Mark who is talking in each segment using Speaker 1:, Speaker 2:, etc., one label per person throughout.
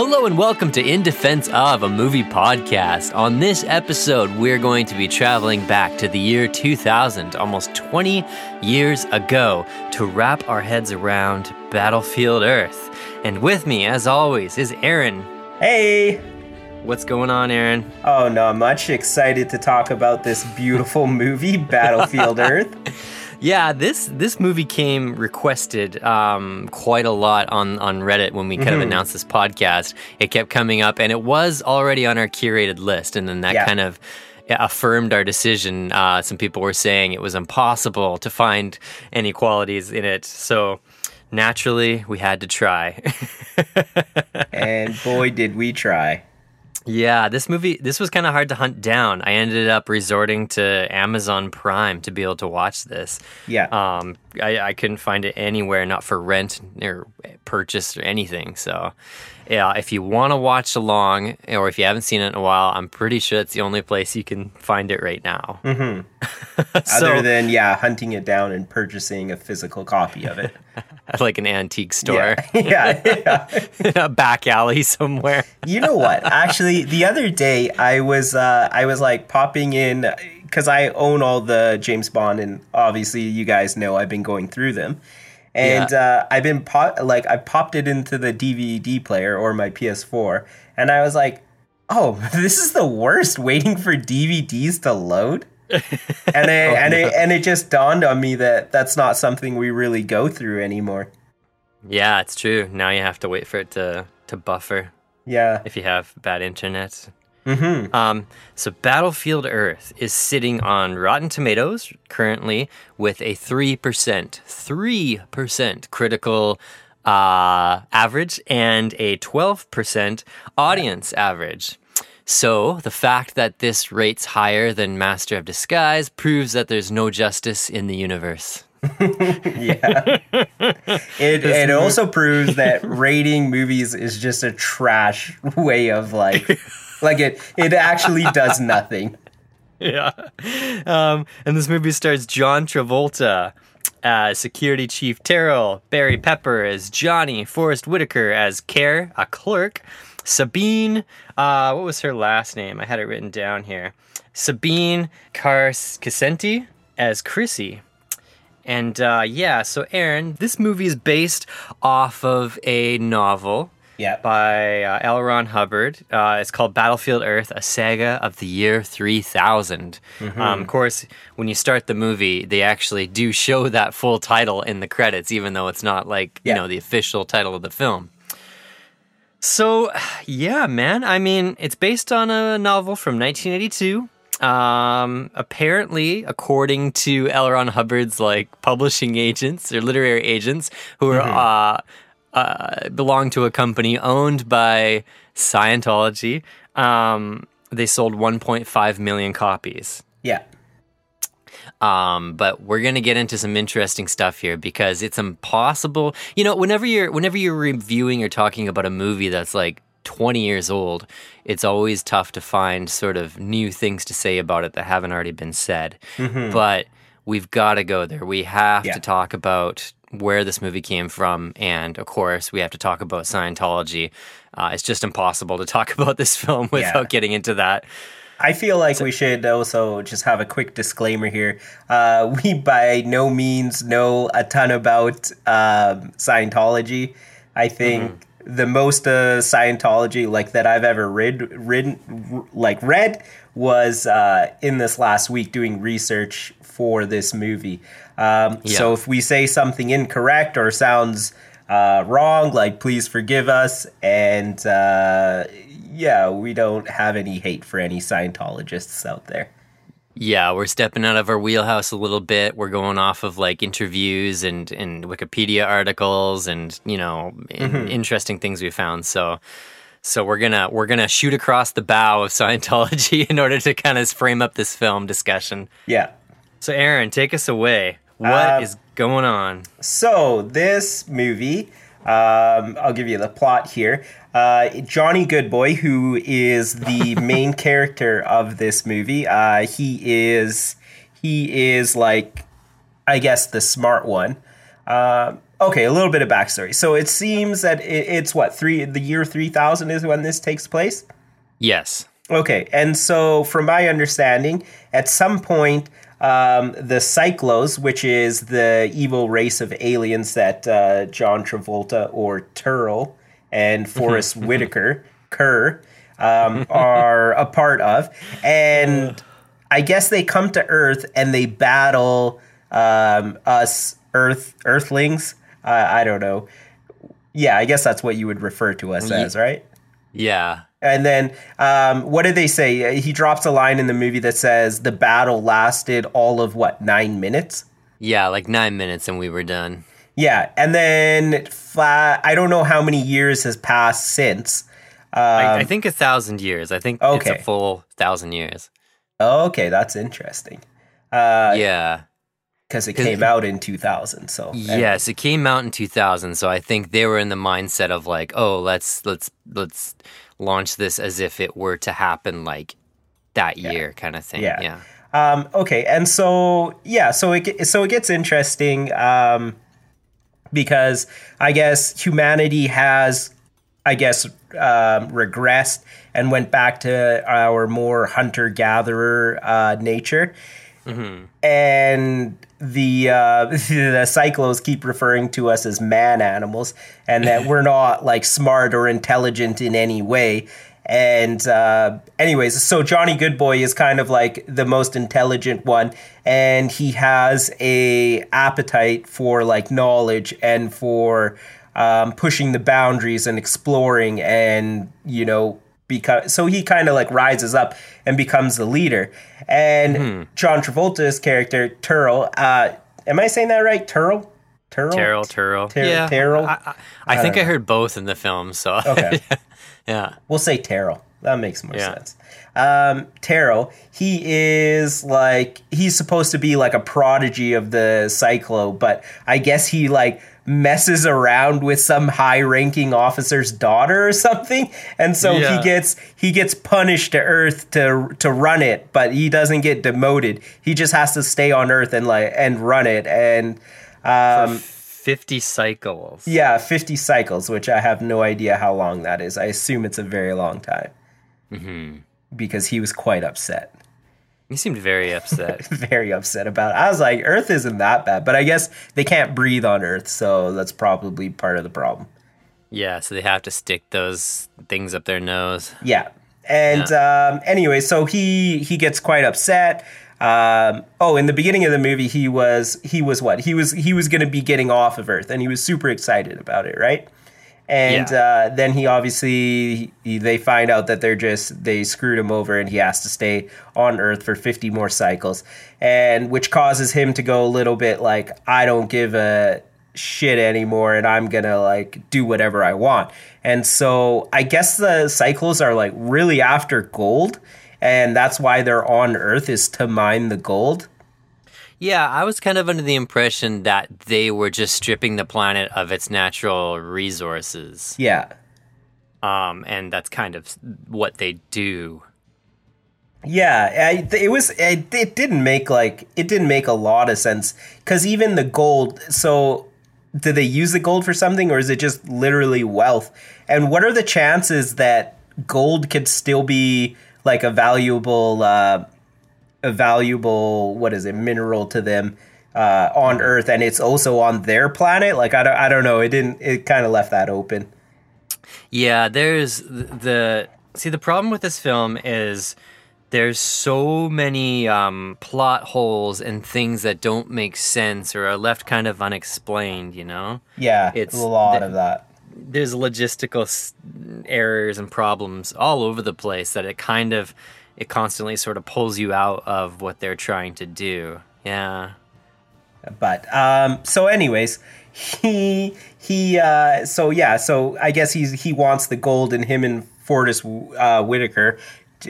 Speaker 1: Hello and welcome to In Defense of a Movie Podcast. On this episode, we're going to be traveling back to the year 2000, almost 20 years ago, to wrap our heads around Battlefield Earth. And with me, as always, is Aaron.
Speaker 2: Hey!
Speaker 1: What's going on, Aaron?
Speaker 2: Oh, not much. Excited to talk about this beautiful movie, Battlefield Earth.
Speaker 1: Yeah, this this movie came requested um, quite a lot on on Reddit when we kind of announced this podcast. It kept coming up, and it was already on our curated list, and then that
Speaker 2: Yeah.
Speaker 1: kind of affirmed our decision. Uh, some people were saying it was impossible to find any qualities in it, so naturally we had to try.
Speaker 2: and boy, did we try.
Speaker 1: Yeah, this movie this was kind of hard to hunt down. I ended up resorting to Amazon Prime to be able to watch this.
Speaker 2: Yeah.
Speaker 1: Um, I, I couldn't find it anywhere, not for rent or purchase or anything. So, yeah, if you want to watch along, or if you haven't seen it in a while, I'm pretty sure it's the only place you can find it right now.
Speaker 2: Other than, yeah, hunting it down and purchasing a physical copy of it.
Speaker 1: like an antique store,
Speaker 2: Yeah. yeah, yeah.
Speaker 1: in a back alley somewhere.
Speaker 2: You know what? Actually, the other day I was uh, I was like popping in because I own all the James Bond, and obviously you guys know I've been going through them, and uh, I've been pop like I popped it into the DVD player or my PS4, and I was like, oh, this is the worst. Waiting for DVDs to load. and it, and it and it just dawned on me that that's not something we really go through anymore.
Speaker 1: Yeah, it's true. Now you have to wait for it to to buffer.
Speaker 2: Yeah.
Speaker 1: if you have bad internet. Mm-hmm. Um, so Battlefield Earth is sitting on Rotten Tomatoes currently with a three percent, three percent critical uh, average and a twelve percent audience average. So the fact that this rates higher than Master of Disguise proves that there's no justice in the universe.
Speaker 2: Yeah. it it also proves that rating movies is just a trash way of like like it it actually does nothing.
Speaker 1: Yeah. Um, and this movie stars John Travolta as Security Chief Terrell, Barry Pepper as Johnny, Forest Whitaker as Ker, a clerk, Sabine, uh, what was her last name? I had it written down here. Sabine Cars as Chrissy. And uh, yeah, so Aaron, this movie is based off of a novel
Speaker 2: Yeah.
Speaker 1: by uh, L. Ron Hubbard. Uh, it's called Battlefield Earth, a saga of the year 3000. Um, of course, when you start the movie, they actually do show that full title in the credits, even though it's not like,
Speaker 2: Yeah.
Speaker 1: you know, the official title of the film. So, yeah, man. I mean, it's based on a novel from 1982. Um, apparently, according to L. Ron Hubbard's like publishing agents or literary agents who are uh, uh, belong to a company owned by Scientology, um, they sold 1.5 million copies.
Speaker 2: Yeah.
Speaker 1: Um, but we're gonna get into some interesting stuff here because it's impossible. You know, whenever you're whenever you're reviewing or talking about a movie that's like 20 years old, it's always tough to find sort of new things to say about it that haven't already been said. But we've got to go there. We have
Speaker 2: Yeah.
Speaker 1: to talk about where this movie came from, and of course, we have to talk about Scientology. Uh, it's just impossible to talk about this film without getting into that.
Speaker 2: I feel like we should also just have a quick disclaimer here. Uh, we by no means know a ton about um, Scientology. I think the most uh, Scientology like that I've ever read, read like read was uh, in this last week doing research for this movie. Um, So if we say something incorrect or sounds uh, wrong, like please forgive us. And uh, yeah, we don't have any hate for any Scientologists out there.
Speaker 1: Yeah, we're stepping out of our wheelhouse a little bit. We're going off of like interviews and, and Wikipedia articles and you know in, interesting things we found. So so we're gonna we're gonna shoot across the bow of Scientology in order to kind of frame up this film discussion.
Speaker 2: Yeah.
Speaker 1: So Aaron, take us away. What is
Speaker 2: Um,
Speaker 1: going on?
Speaker 2: So this movie, um, I'll give you the plot here. Uh, Jonnie Goodboy, who is the main character of this movie, uh, he is he is like, I guess, the smart one. Uh, okay, a little bit of backstory. So it seems that it, it's what three the year three thousand is when this takes place.
Speaker 1: Yes.
Speaker 2: Okay, and so from my understanding, at some point, um, the Psychlos, which is the evil race of aliens that uh, John Travolta or Terl and Forest Whitaker, Ker, um, are a part of, and I guess they come to Earth and they battle um, us Earth Earthlings. Uh, I don't know. Yeah, I guess that's what you would refer to us as, right?
Speaker 1: Yeah.
Speaker 2: And then, um, what did they say? He drops a line in the movie that says the battle lasted all of what nine minutes.
Speaker 1: Yeah, like nine minutes and we were done.
Speaker 2: Yeah, and then flat. I don't know how many years has passed since. Um,
Speaker 1: I, I think a thousand years. I think
Speaker 2: Okay.
Speaker 1: it's a full thousand years.
Speaker 2: okay, that's interesting. Uh,
Speaker 1: yeah.
Speaker 2: because it came out in 2000. So
Speaker 1: Yes, it came out in 2000, so I think they were in the mindset of like, oh, let's let's let's launch this as if it were to happen like that year kind of thing.
Speaker 2: Yeah.
Speaker 1: Yeah.
Speaker 2: Um, okay, and so yeah, so it so it gets interesting um, because I guess humanity has, I guess, um, regressed and went back to our more hunter gatherer uh, nature, and the uh, the Psychlos keep referring to us as man animals, and that we're not like smart or intelligent in any way. And uh, anyways, so Jonnie Goodboy is kind of like the most intelligent one, and he has a appetite for like knowledge and for um, pushing the boundaries and exploring, and you know, because so he kind of like rises up and becomes the leader. And John Travolta's character Terl, uh, am I saying that right? Terl, Terl,
Speaker 1: Terrell, Terl.
Speaker 2: Ter-
Speaker 1: yeah.
Speaker 2: Terrell?
Speaker 1: I, I, I think I heard both in the film, so
Speaker 2: Okay.
Speaker 1: yeah.
Speaker 2: We'll say Terrell. That makes more
Speaker 1: Yeah.
Speaker 2: sense. Um, Terrell, he is like he's supposed to be like a prodigy of the Psychlo, but I guess he like messes around with some high-ranking officer's daughter or something, and so
Speaker 1: Yeah.
Speaker 2: he gets he gets punished to Earth to to run it, but he doesn't get demoted. He just has to stay on Earth and like and run it, and um,
Speaker 1: 50 cycles.
Speaker 2: yeah, 50 cycles, which I have no idea how long that is. I assume it's a very long time. Because he was quite upset.
Speaker 1: He seemed very upset.
Speaker 2: Very upset about it. I was like, Earth isn't that bad. But I guess they can't breathe on Earth, so that's probably part of the problem.
Speaker 1: yeah, so they have to stick those things up their nose.
Speaker 2: Yeah. And um, anyway, so he he gets quite upset. Um, oh, in the beginning of the movie, he was he was what he was he was going to be getting off of Earth, and he was super excited about it, right? And uh, then he obviously he, they find out that they're just they screwed him over, and he has to stay on Earth for fifty more cycles, and which causes him to go a little bit like I don't give a shit anymore and I'm gonna like do whatever I want. And so I guess the cycles are like really after gold, and that's why they're on Earth is to mine the gold.
Speaker 1: Yeah, I was kind of under the impression that they were just stripping the planet of its natural resources.
Speaker 2: Yeah.
Speaker 1: Um, and that's kind of what they do.
Speaker 2: Yeah, I, it was. It, it didn't make like it didn't make a lot of sense because even the gold. So, did they use the gold for something, or is it just literally wealth? And what are the chances that gold could still be like a valuable, uh, a valuable what is it mineral to them uh, on Earth, and it's also on their planet? Like I don't, I don't know. It didn't. It kind of left that open.
Speaker 1: Yeah, there's the see the problem with this film is there's so many um, plot holes and things that don't make sense or are left kind of unexplained. You know,
Speaker 2: Yeah,
Speaker 1: It's
Speaker 2: a lot
Speaker 1: the-
Speaker 2: of that.
Speaker 1: there's logistical errors and problems all over the place that it kind of it constantly sort of pulls you out of what they're trying to do. Yeah.
Speaker 2: but um so anyways he he uh so yeah so i guess he's he wants the gold and him and Forest uh whitaker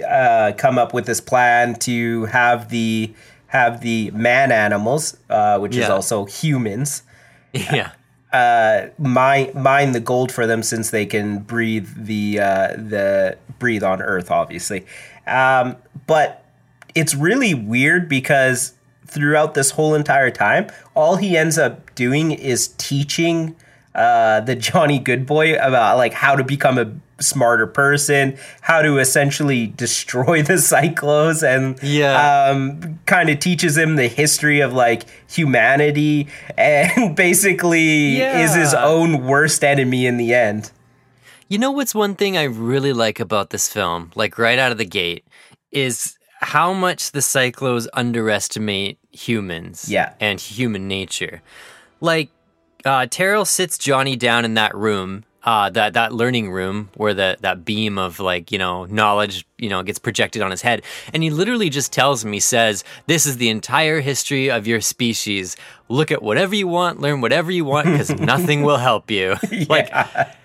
Speaker 2: uh come up with this plan to have the have the man animals uh which is also humans
Speaker 1: Yeah.
Speaker 2: uh mine mine the gold for them since they can breathe the uh the breathe on earth obviously um but it's really weird because throughout this whole entire time, all he ends up doing is teaching uh, the Jonnie Goodboy about like how to become a smarter person, how to essentially destroy the Psychlos, and
Speaker 1: Yeah.
Speaker 2: um, kind of teaches him the history of like humanity, and basically is his own worst enemy in the end.
Speaker 1: You know what's one thing I really like about this film, like right out of the gate, is how much the Psychlos underestimate humans
Speaker 2: Yeah.
Speaker 1: and human nature. Like, uh, Terrell sits Johnny down in that room, uh, that that learning room where the that beam of like you know knowledge you know gets projected on his head, and he literally just tells him, he says, "This is the entire history of your species. Look at whatever you want, learn whatever you want, because nothing will help you." Like,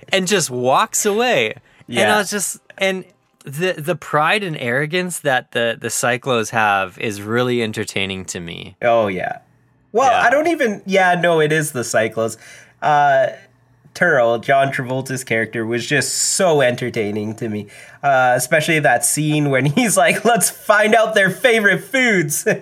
Speaker 1: and just walks away.
Speaker 2: Yeah.
Speaker 1: And I was just and the the pride and arrogance that the the Psychlos have is really entertaining to me.
Speaker 2: Oh yeah. Well,
Speaker 1: Yeah.
Speaker 2: I don't even. Yeah, no, it is the Psychlos. Uh, Terl, John Travolta's character, was just so entertaining to me. Uh, especially that scene when he's like, "Let's find out their favorite foods."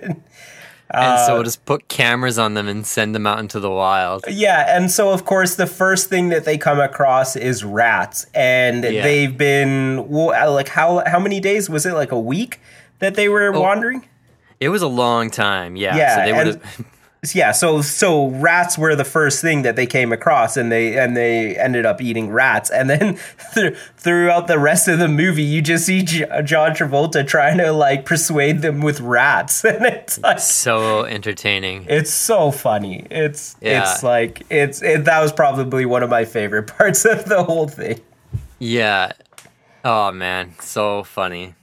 Speaker 1: And
Speaker 2: Uh,
Speaker 1: so we'll just put cameras on them and send them out into the wild.
Speaker 2: yeah, and so of course the first thing that they come across is rats, and
Speaker 1: Yeah.
Speaker 2: they've been like how how many days was it? Like a week that they were wandering.
Speaker 1: It was a long time, yeah.
Speaker 2: Yeah,
Speaker 1: so they would have
Speaker 2: yeah so so rats were the first thing that they came across and they and they ended up eating rats and then th- throughout the rest of the movie you just see J- john travolta trying to like persuade them with rats and it's like
Speaker 1: so entertaining.
Speaker 2: it's so funny it's
Speaker 1: Yeah.
Speaker 2: it's like it's it, that was probably one of my favorite parts of the whole thing
Speaker 1: Yeah. Oh man, so funny.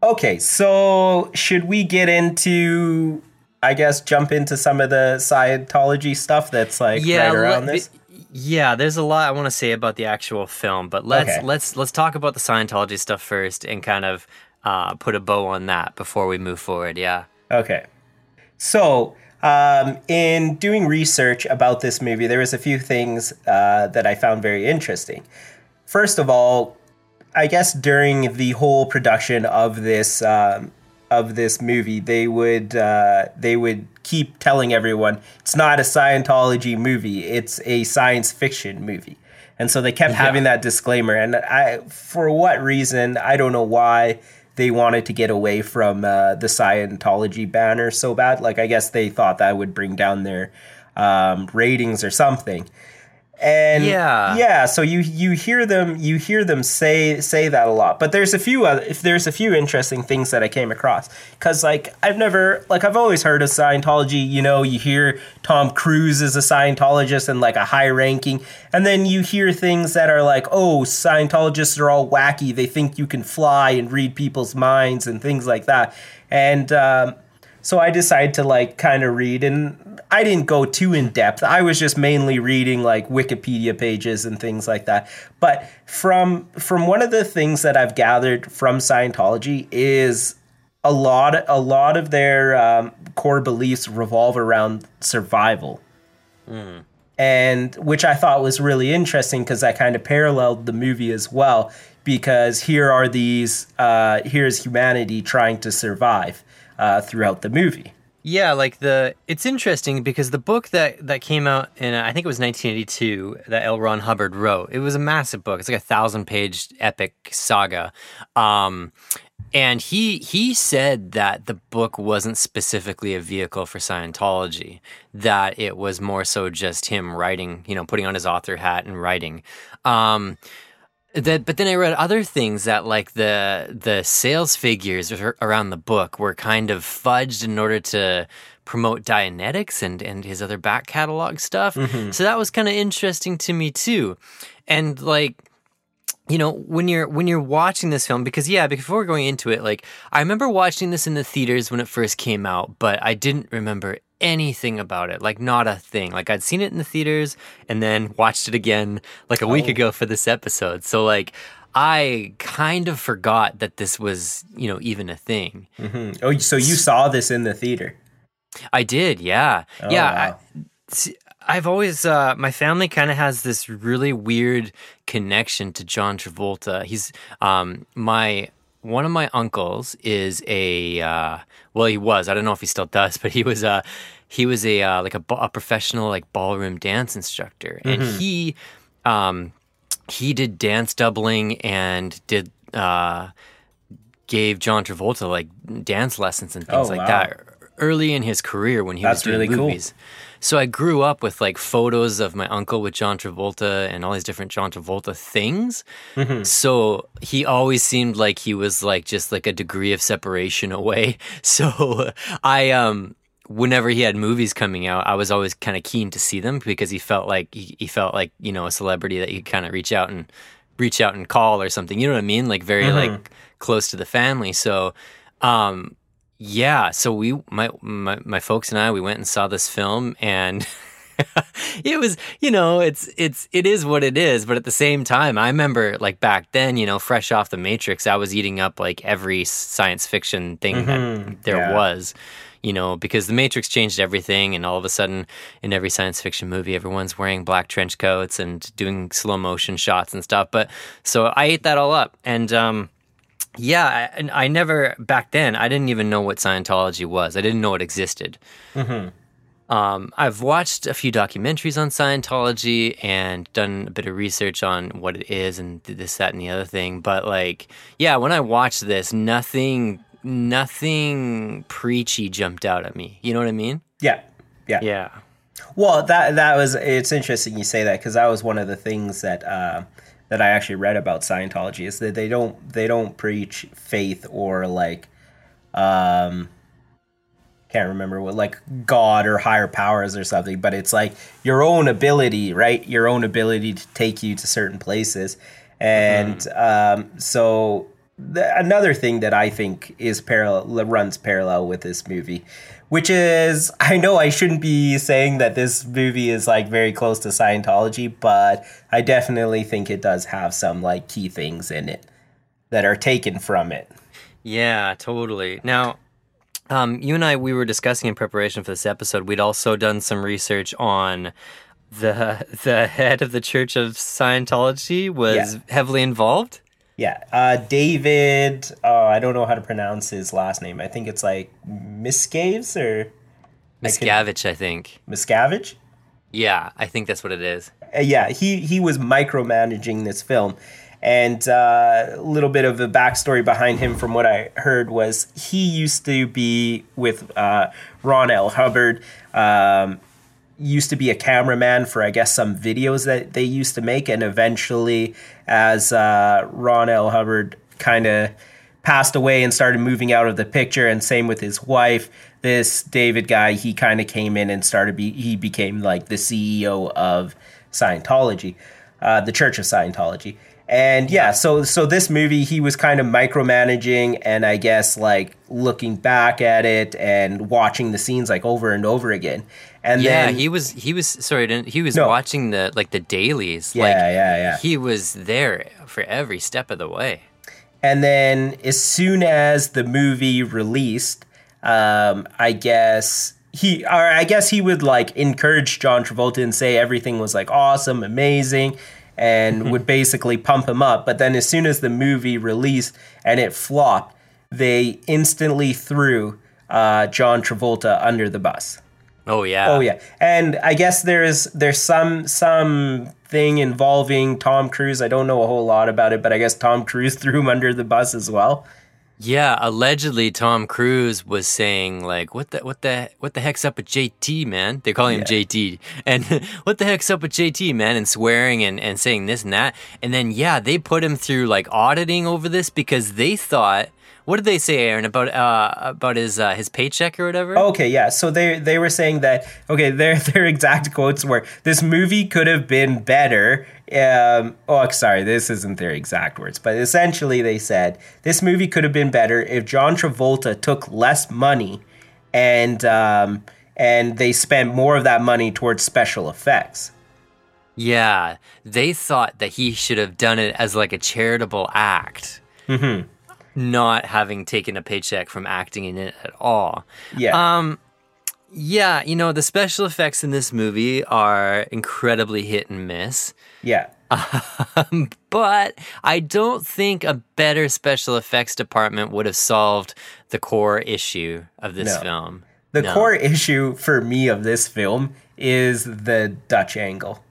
Speaker 2: okay so should we get into i guess jump into some of the scientology stuff that's like
Speaker 1: Yeah,
Speaker 2: right around
Speaker 1: let-
Speaker 2: this
Speaker 1: Yeah, there's a lot I want to say about the actual film, but let's
Speaker 2: Okay.
Speaker 1: let's let's talk about the Scientology stuff first and kind of uh, put a bow on that before we move forward. Yeah.
Speaker 2: Okay. So, um, in doing research about this movie, there was a few things uh, that I found very interesting. First of all, I guess during the whole production of this um, of this movie, they would uh, they would keep telling everyone it's not a Scientology movie; it's a science fiction movie. And so they kept having that disclaimer. And I, for what reason, I don't know why they wanted to get away from uh, the Scientology banner so bad. Like, I guess they thought that would bring down their um, ratings or something. And
Speaker 1: Yeah.
Speaker 2: yeah. So you you hear them you hear them say say that a lot. But there's a few other, if there's a few interesting things that I came across because like I've never like I've always heard of Scientology. You know, you hear Tom Cruise is a Scientologist and like a high ranking, and then you hear things that are like, oh, Scientologists are all wacky. They think you can fly and read people's minds and things like that. And um, so I decided to like kind of read and I didn't go too in depth. I was just mainly reading like Wikipedia pages and things like that. But from from one of the things that I've gathered from Scientology is a lot a lot of their um, core beliefs revolve around survival. And which I thought was really interesting because I kind of paralleled the movie as well. Because here are these, uh, here's humanity trying to survive uh, throughout the movie.
Speaker 1: Yeah, like the it's interesting because the book that that came out in I think it was 1982 that L. Ron Hubbard wrote. It was a massive book. It's like a thousand page epic saga. Um, and he he said that the book wasn't specifically a vehicle for Scientology. That it was more so just him writing, you know, putting on his author hat and writing. Um, that but then I read other things that like the the sales figures around the book were kind of fudged in order to promote Dianetics and and his other back catalog stuff. Mm-hmm. So that was kind of interesting to me too. And like you know when you're when you're watching this film because yeah before going into it like i remember watching this in the theaters when it first came out but i didn't remember anything about it like not a thing like i'd seen it in the theaters and then watched it again like a week ago for this episode so like i kind of forgot that this was you know even a thing
Speaker 2: Oh, so you saw this in the theater?
Speaker 1: I did, yeah, yeah.
Speaker 2: Oh, wow.
Speaker 1: I, I've always uh, my family kind of has this really weird connection to John Travolta. He's um, my one of my uncles is a uh, well, he was. I don't know if he still does, but he was a he was a uh, like a, a professional like ballroom dance instructor, and he um, he did dance doubling and did uh, gave John Travolta like dance lessons and things
Speaker 2: Oh,
Speaker 1: like
Speaker 2: wow.
Speaker 1: that early in his career when he
Speaker 2: That's
Speaker 1: was doing
Speaker 2: really cool.
Speaker 1: movies. So I grew up with like photos of my uncle with John Travolta and all these different John Travolta things.
Speaker 2: Mm-hmm.
Speaker 1: So he always seemed like he was like just like a degree of separation away. So I um whenever he had movies coming out, I was always kind of keen to see them because he felt like he, he felt like, you know, a celebrity that you could kind of reach out and reach out and call or something. You know what I mean? Like very like close to the family. So um yeah, so we my, my my folks and I we went and saw this film and it was you know it's it's it is what it is but at the same time i remember like back then you know fresh off the matrix i was eating up like every science fiction thing that there
Speaker 2: yeah.
Speaker 1: was you know because the matrix changed everything and all of a sudden in every science fiction movie everyone's wearing black trench coats and doing slow motion shots and stuff but so i ate that all up and um yeah, I- and I never back then. I didn't even know what Scientology was. I didn't know it existed. Um, I've watched a few documentaries on Scientology and done a bit of research on what it is and this, that, and the other thing. But like, yeah, when I watched this, nothing, nothing preachy jumped out at me. You know what I mean?
Speaker 2: Yeah. Yeah.
Speaker 1: Yeah.
Speaker 2: Well, that that was it's interesting you say that because that was one of the things that uh, that I actually read about Scientology is that they don't they don't preach faith or like um can't remember what like God or higher powers or something, but it's like your own ability, right? Your own ability to take you to certain places, and um, so the, another thing that I think is parallel runs parallel with this movie, which is I know I shouldn't be saying that this movie is like very close to Scientology, but I definitely think it does have some like key things in it that are taken from it.
Speaker 1: Yeah, totally. Now, um, you and I, we were discussing in preparation for this episode. We'd also done some research on the the head of the Church of Scientology was
Speaker 2: Yeah.
Speaker 1: heavily involved.
Speaker 2: Yeah, uh, David. Oh, I don't know how to pronounce his last name. I think it's like Miscaves or
Speaker 1: Miscavige, I think.
Speaker 2: Miscavige.
Speaker 1: Yeah, I think that's what it is.
Speaker 2: Uh, yeah, he he was micromanaging this film, and uh, a little bit of the backstory behind him, from what I heard, was he used to be with uh, Ron L. Hubbard. Um, used to be a cameraman for I guess some videos that they used to make, and eventually, as uh, Ron L. Hubbard kind of passed away and started moving out of the picture, and same with his wife. This David guy, he kind of came in and started. Be, he became like the CEO of Scientology, uh, the Church of Scientology. And yeah, so so this movie, he was kind of micromanaging, and I guess like looking back at it and watching the scenes like over and over again. And
Speaker 1: Yeah,
Speaker 2: then
Speaker 1: he was he was sorry, he was
Speaker 2: No.
Speaker 1: watching the like the dailies.
Speaker 2: Yeah,
Speaker 1: like,
Speaker 2: yeah, yeah.
Speaker 1: He was there for every step of the way.
Speaker 2: And then as soon as the movie released, um, I guess he or I guess he would like encourage John Travolta and say everything was like awesome, amazing, and would basically pump him up. But then as soon as the movie released and it flopped, they instantly threw uh, John Travolta under the bus.
Speaker 1: Oh yeah.
Speaker 2: Oh yeah, and I guess there's there's some some thing involving Tom Cruise. I don't know a whole lot about it, but I guess Tom Cruise threw him under the bus as well.
Speaker 1: Yeah, allegedly Tom Cruise was saying like, "What the what the what the heck's up with JT, man?" They call him JT, and what the heck's up with JT, man? And swearing and and saying this and that, and then yeah, they put him through like auditing over this because they thought, what did they say, Aaron, about uh about his uh, his paycheck or whatever?
Speaker 2: Okay, yeah. So they they were saying that okay, their their exact quotes were this movie could have been better. Um, oh, sorry, this isn't their exact words, but essentially they said this movie could have been better if John Travolta took less money and um, and they spent more of that money towards special effects.
Speaker 1: Yeah, they thought that he should have done it as like a charitable act, mm-hmm. Not having taken a paycheck from acting in it at all.
Speaker 2: Yeah.
Speaker 1: Um, yeah, you know the special effects in this movie are incredibly hit and miss.
Speaker 2: Yeah.
Speaker 1: Um, but I don't think a better special effects department would have solved the core issue of this
Speaker 2: No.
Speaker 1: film.
Speaker 2: The
Speaker 1: No.
Speaker 2: core issue for me of this film is the Dutch angle.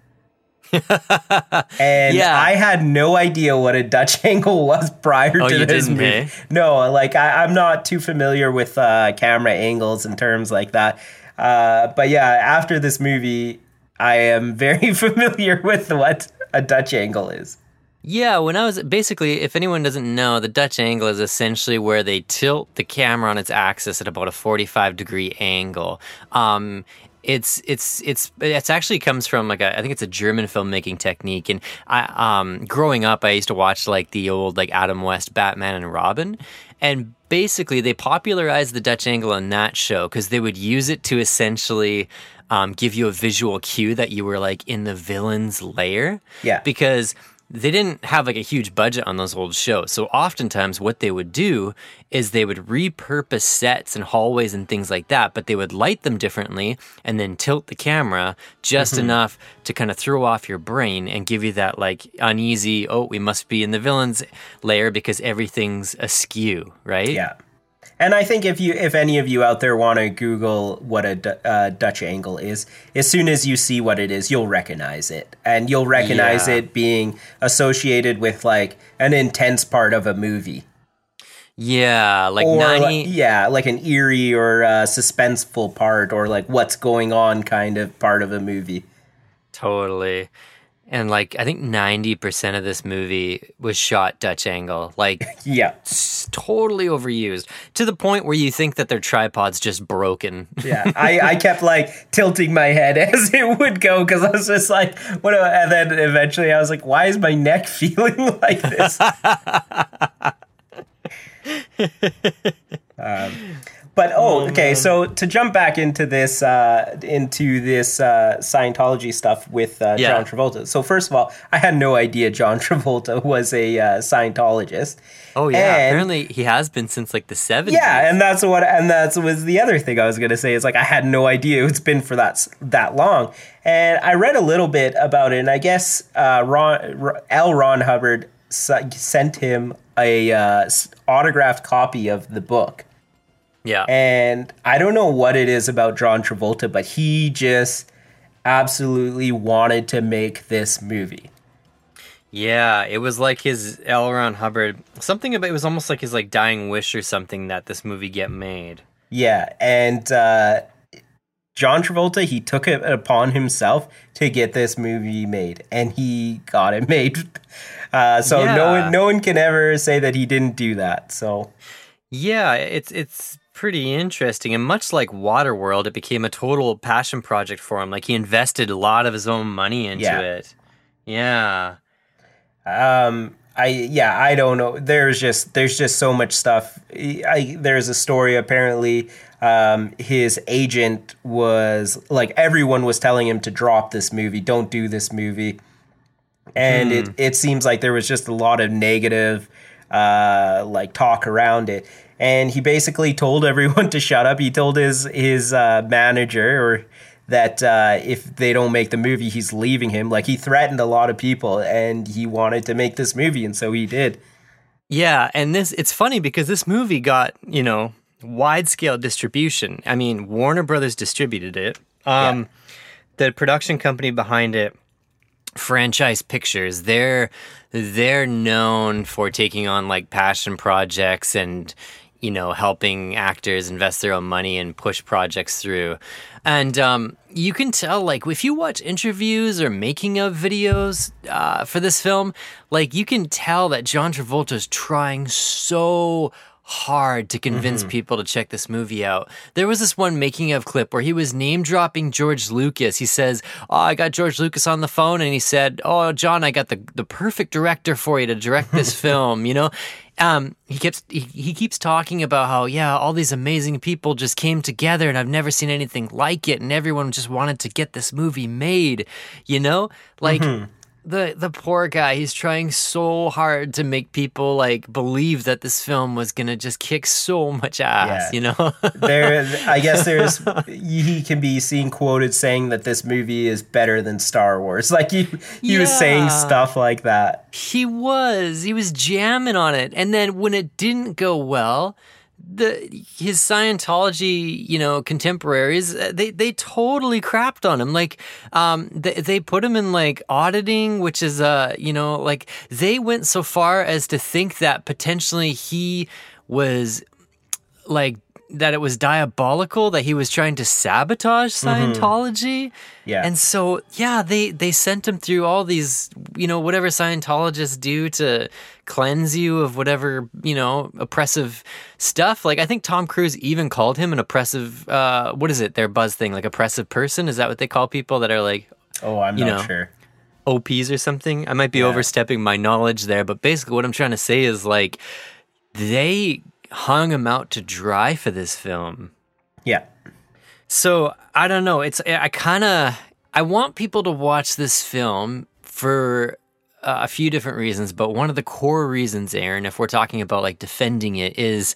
Speaker 2: and
Speaker 1: Yeah.
Speaker 2: I had no idea what a Dutch angle was prior
Speaker 1: Oh,
Speaker 2: to this movie.
Speaker 1: eh?
Speaker 2: No, like I, I'm not too familiar with uh, camera angles and terms like that. Uh, but yeah, after this movie, I am very familiar with what a Dutch angle is.
Speaker 1: Yeah, when I was basically, if anyone doesn't know, the Dutch angle is essentially where they tilt the camera on its axis at about a 45 degree angle. Um, it's it's it's it's actually comes from like a I think it's a German filmmaking technique. And I um growing up, I used to watch like the old like Adam West Batman and Robin, and basically they popularized the Dutch angle on that show because they would use it to essentially. Um, give you a visual cue that you were like in the villain's lair
Speaker 2: Yeah.
Speaker 1: because they didn't have like a huge budget on those old shows. So oftentimes what they would do is they would repurpose sets and hallways and things like that, but they would light them differently and then tilt the camera just mm-hmm. enough to kind of throw off your brain and give you that like uneasy, oh, we must be in the villain's lair because everything's askew, right?
Speaker 2: Yeah. And I think if you, if any of you out there want to Google what a uh, Dutch angle is, as soon as you see what it is, you'll recognize it, and you'll recognize
Speaker 1: Yeah.
Speaker 2: it being associated with like an intense part of a movie,
Speaker 1: Yeah, like
Speaker 2: or
Speaker 1: 90
Speaker 2: yeah, like an eerie or uh, suspenseful part, or like what's going on kind of part of a movie.
Speaker 1: Totally. And like I think 90% of this movie was shot Dutch angle. Like
Speaker 2: Yeah,
Speaker 1: totally overused to the point where you think that their tripod's just broken.
Speaker 2: yeah. I, I kept like tilting my head as it would go because I was just like, what? And then eventually I was like, why is my neck feeling like this? um, but oh, okay. So to jump back into this, uh, into this uh, Scientology stuff with uh,
Speaker 1: Yeah.
Speaker 2: John Travolta. So first of all, I had no idea John Travolta was a uh, Scientologist.
Speaker 1: Oh yeah,
Speaker 2: And-
Speaker 1: apparently he has been since like the 70s.
Speaker 2: Yeah, and that's what, and that's was the other thing I was gonna say is like I had no idea it's been for that that long, and I read a little bit about it, and I guess uh, Ron L. Ron Hubbard sent him a uh, autographed copy of the book,
Speaker 1: yeah.
Speaker 2: and I don't know what it is about John Travolta, but he just absolutely wanted to make this movie.
Speaker 1: Yeah, it was like his L. Ron Hubbard. Something about it was almost like his like dying wish or something that this movie get made.
Speaker 2: Yeah, and uh, John Travolta, he took it upon himself to get this movie made, and he got it made. Uh, so no one, no one can ever say that he didn't do that. So
Speaker 1: Yeah, it's it's pretty interesting. And much like Waterworld, it became a total passion project for him. Like he invested a lot of his own money into
Speaker 2: Yeah.
Speaker 1: it. Yeah.
Speaker 2: um, I yeah, I don't know. There's just there's just so much stuff. I, there's a story apparently. Um, his agent was like everyone was telling him to drop this movie, don't do this movie. and it, it seems like there was just a lot of negative uh, like talk around it and he basically told everyone to shut up he told his his uh, manager or that uh, if they don't make the movie he's leaving him like he threatened a lot of people and he wanted to make this movie and so he did
Speaker 1: Yeah, and this it's funny because this movie got, you know, wide scale distribution. I mean, Warner Brothers distributed it. Um the production company behind it franchise pictures they're they're known for taking on like passion projects and you know helping actors invest their own money and push projects through. And um, you can tell like if you watch interviews or making of videos uh, for this film like you can tell that john Travolta is trying so hard to convince people to check this movie out. There was this one making of clip where he was name dropping George Lucas. He says, "Oh, I got George Lucas on the phone and he said, "Oh, John, I got the the perfect director for you to direct this film." You know, um, he keeps he, he keeps talking about how yeah, all these amazing people just came together and I've never seen anything like it, and everyone just wanted to get this movie made. You know, like the the poor guy he's trying so hard to make people like believe that this film was gonna just kick so much ass
Speaker 2: Yeah.
Speaker 1: you know?
Speaker 2: There i guess there's he can be seen quoted saying that this movie is better than star wars. Like he he was saying stuff like that.
Speaker 1: He was. He was jamming on it. And then when it didn't go well the his Scientology, you know, contemporaries, uh, they they totally crapped on him. Like, um, they they put him in like auditing, which is uh, you know, like they went so far as to think that potentially he was like that it was diabolical that he was trying to sabotage Scientology.
Speaker 2: Yeah.
Speaker 1: And so yeah, they they sent him through all these, you know, whatever Scientologists do to cleanse you of whatever, you know, oppressive stuff. Like I think Tom Cruise even called him an oppressive uh what is it? Their buzz thing, like oppressive person, is that what they call people that are like
Speaker 2: oh i'm
Speaker 1: You
Speaker 2: not
Speaker 1: know.
Speaker 2: sure
Speaker 1: OPs or something. I might be overstepping my knowledge there, but basically what I'm trying to say is like they hung him out to dry for this film.
Speaker 2: yeah
Speaker 1: So I don't know. It's I kind of I want people to watch this film for uh, a few different reasons, but one of the core reasons, Aaron, if we're talking about like defending it, is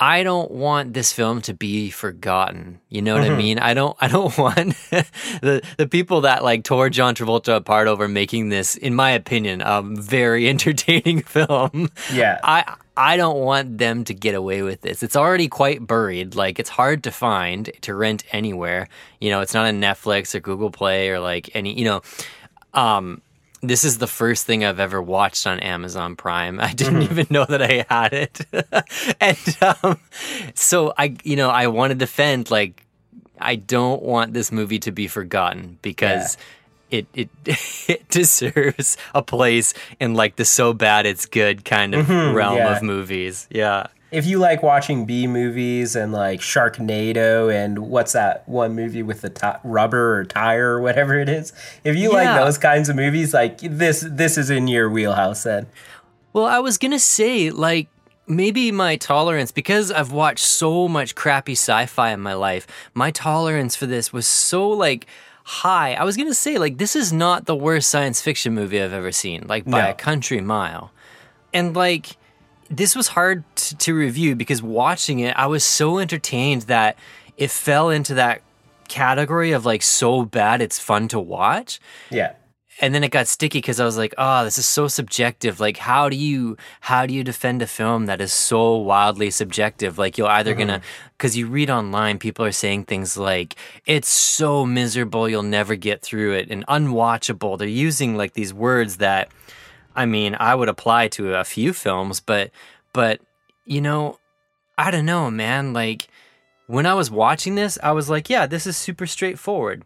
Speaker 1: I don't want this film to be forgotten. You know what I mean? I don't I don't want the the people that like tore John Travolta apart over making this, in my opinion, a very entertaining film.
Speaker 2: Yeah.
Speaker 1: I I don't want them to get away with this. It's already quite buried. Like it's hard to find to rent anywhere. You know, it's not on Netflix or Google Play or like any, you know, um this is the first thing I've ever watched on Amazon Prime. I didn't even know that I had it. and um, so I, you know, I want to defend like I don't want this movie to be forgotten because it, it it deserves a place in like the so bad it's good kind of mm-hmm, realm
Speaker 2: yeah.
Speaker 1: of movies. Yeah.
Speaker 2: if you like watching B movies and like Sharknado and what's that one movie with the ti rubber or tire or whatever it is, if you like those kinds of movies, like this, this is in your wheelhouse. Then,
Speaker 1: Well, I was gonna say, like, maybe my tolerance, because I've watched so much crappy sci fi in my life, my tolerance for this was so, like, high. I was gonna say, like, this is not the worst science fiction movie I've ever seen, like, by
Speaker 2: No.
Speaker 1: a country mile. And, like, this was hard to, to review because watching it, I was so entertained that it fell into that category of, like, so bad it's fun to watch
Speaker 2: yeah,
Speaker 1: and then it got sticky because I was like, "Oh, this is so subjective. Like, how do you how do you defend a film that is so wildly subjective? Like, you're either gonna mm-hmm. because you read online, people are saying things like, "It's so miserable, you'll never get through it," and unwatchable. They're using like these words that, I mean, I would apply to a few films, but but you know, I don't know, man. Like when I was watching this, I was like, "Yeah, this is super straightforward."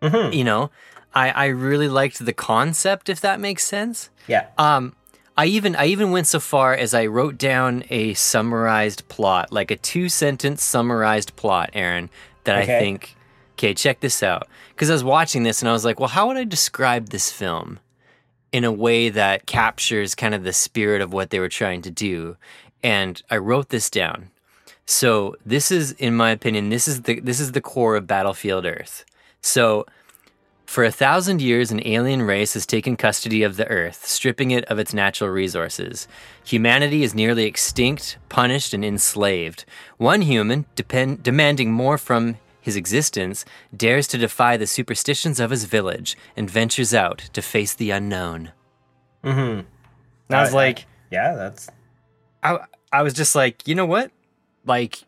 Speaker 1: Mm-hmm. you know i i really liked the concept if that makes sense.
Speaker 2: Yeah,
Speaker 1: um i even i even went so far as i wrote down a summarized plot like a two sentence summarized plot aaron that
Speaker 2: Okay.
Speaker 1: i think okay check this out. Because i was watching this and i was like well how would i describe this film in a way that captures kind of the spirit of what they were trying to do? And i wrote this down. So this is in my opinion this is the this is the core of battlefield earth. So for a thousand years, an alien race has taken custody of the Earth, stripping it of its natural resources. Humanity is nearly extinct, punished, and enslaved. One human, depend- demanding more from his existence, dares to defy the superstitions of his village and ventures out to face the unknown. Mm-hmm. And I was
Speaker 2: I-
Speaker 1: like,
Speaker 2: yeah. That's
Speaker 1: I I was just like, you know what? Like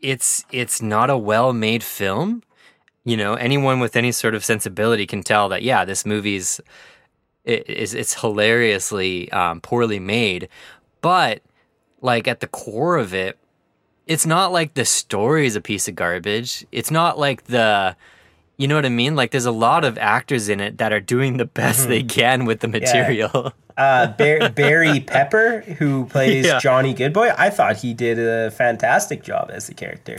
Speaker 1: it's it's not a well-made film. You know, anyone with any sort of sensibility can tell that yeah, this movie's it is it's hilariously um, poorly made, but like at the core of it, it's not like the story is a piece of garbage. It's not like the you know what I mean? Like there's a lot of actors in it that are doing the best they can with the material.
Speaker 2: uh, Bar- Barry Pepper, who plays
Speaker 1: Yeah.
Speaker 2: Jonnie Goodboy. I thought he did a fantastic job as the character.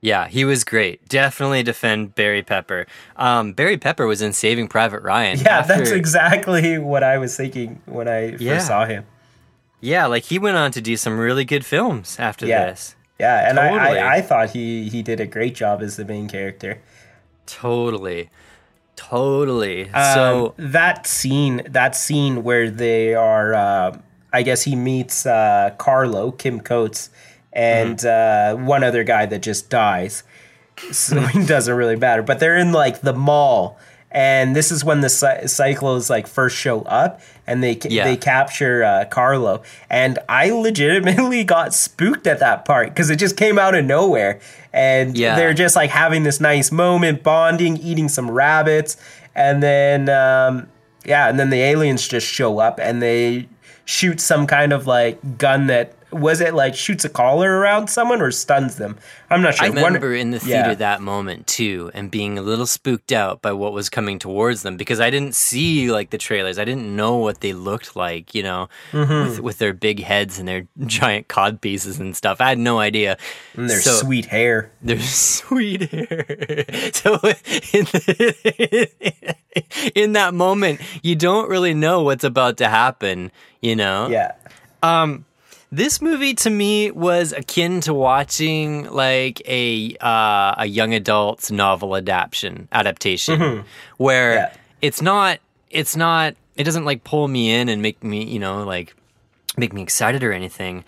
Speaker 1: Yeah, he was great. Definitely defend Barry Pepper. Um, Barry Pepper was in Saving Private Ryan.
Speaker 2: Yeah, that's exactly what I was thinking when I first
Speaker 1: Yeah.
Speaker 2: saw him.
Speaker 1: Yeah, like he went on to do some really good films after
Speaker 2: Yeah.
Speaker 1: this.
Speaker 2: Yeah, and
Speaker 1: Totally.
Speaker 2: I, I, I thought he, he did a great job as the main character.
Speaker 1: Totally. Totally.
Speaker 2: Um,
Speaker 1: so
Speaker 2: that scene, that scene where they are, uh, I guess he meets uh, Carlo, Kim Coates, and uh, one other guy that just dies. So it doesn't really matter. But they're in like the mall, and this is when the cy- Psychlos like first show up, and they ca-
Speaker 1: Yeah.
Speaker 2: they capture uh, Carlo. And I legitimately got spooked at that part because it just came out of nowhere, and
Speaker 1: Yeah.
Speaker 2: they're just like having this nice moment, bonding, eating some rabbits, and then um, yeah, and then the aliens just show up and they shoot some kind of like gun that was it like shoots a collar around someone or stuns them. I'm not sure.
Speaker 1: I
Speaker 2: One-
Speaker 1: remember in the theater
Speaker 2: yeah.
Speaker 1: that moment too, and being a little spooked out by what was coming towards them because I didn't see like the trailers. I didn't know what they looked like, you know,
Speaker 2: Mm-hmm.
Speaker 1: with, with their big heads and their giant cod pieces and stuff. I had no idea.
Speaker 2: and their
Speaker 1: So-
Speaker 2: sweet hair.
Speaker 1: Their sweet hair. So in, in that moment, you don't really know what's about to happen, you know?
Speaker 2: Yeah.
Speaker 1: This movie to me was akin to watching like a uh, a young adult's novel adaptation adaptation, where
Speaker 2: Yeah.
Speaker 1: it's not it's not it doesn't like pull me in and make me you know like make me excited or anything,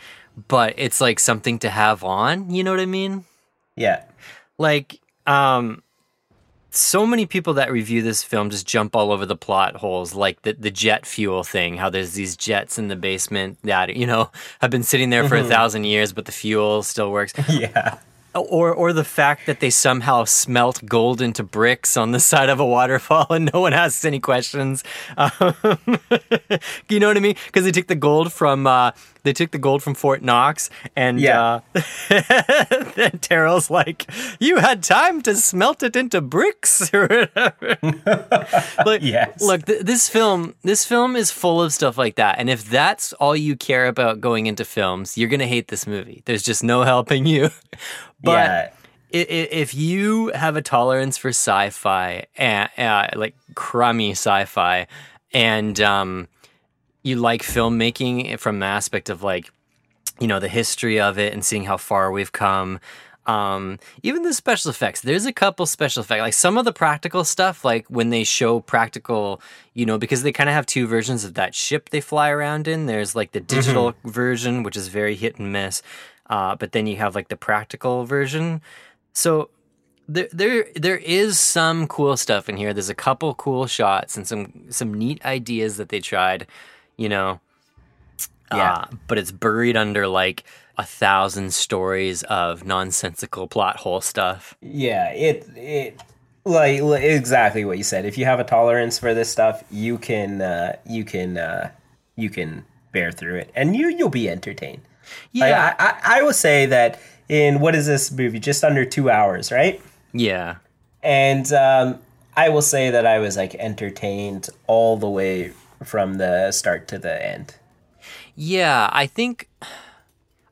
Speaker 1: but it's like something to have on. You know what I mean?
Speaker 2: Yeah.
Speaker 1: like um so many people that review this film just jump all over the plot holes like the, the jet fuel thing how there's these jets in the basement that you know have been sitting there for a thousand years but the fuel still works
Speaker 2: Yeah.
Speaker 1: or or the fact that they somehow smelt gold into bricks on the side of a waterfall and no one asks any questions. Um, you know what I mean? Because they took the gold from uh, they took the gold from Fort Knox, and
Speaker 2: Yeah.
Speaker 1: uh, then Terl's like, "You had time to smelt it into bricks." or whatever. like,
Speaker 2: Yes.
Speaker 1: look, th- this film this film is full of stuff like that, and if that's all you care about going into films, you're gonna hate this movie. There's just no helping you. But
Speaker 2: yeah.
Speaker 1: if you have a tolerance for sci-fi and uh, like crummy sci-fi and um, you like filmmaking from the aspect of like you know the history of it and seeing how far we've come. Um, even the special effects. There's a couple special effects. Like some of the practical stuff like when they show practical you know because they kind of have two versions of that ship they fly around in. There's like the digital version which is very hit and miss uh, but then you have like the practical version. So there there there is some cool stuff in here. There's a couple cool shots and some some neat ideas that they tried, you know.
Speaker 2: Yeah.
Speaker 1: Uh, but it's buried under like a thousand stories of nonsensical plot hole stuff.
Speaker 2: Yeah, it it like li- exactly what you said. If you have a tolerance for this stuff, you can uh, you can uh, you can bear through it, and you you'll be entertained. Like,
Speaker 1: Yeah.
Speaker 2: I, I I will say that in what is this movie? Just under two hours, right?
Speaker 1: Yeah.
Speaker 2: And um, I will say that I was like entertained all the way from the start to the end.
Speaker 1: Yeah, I think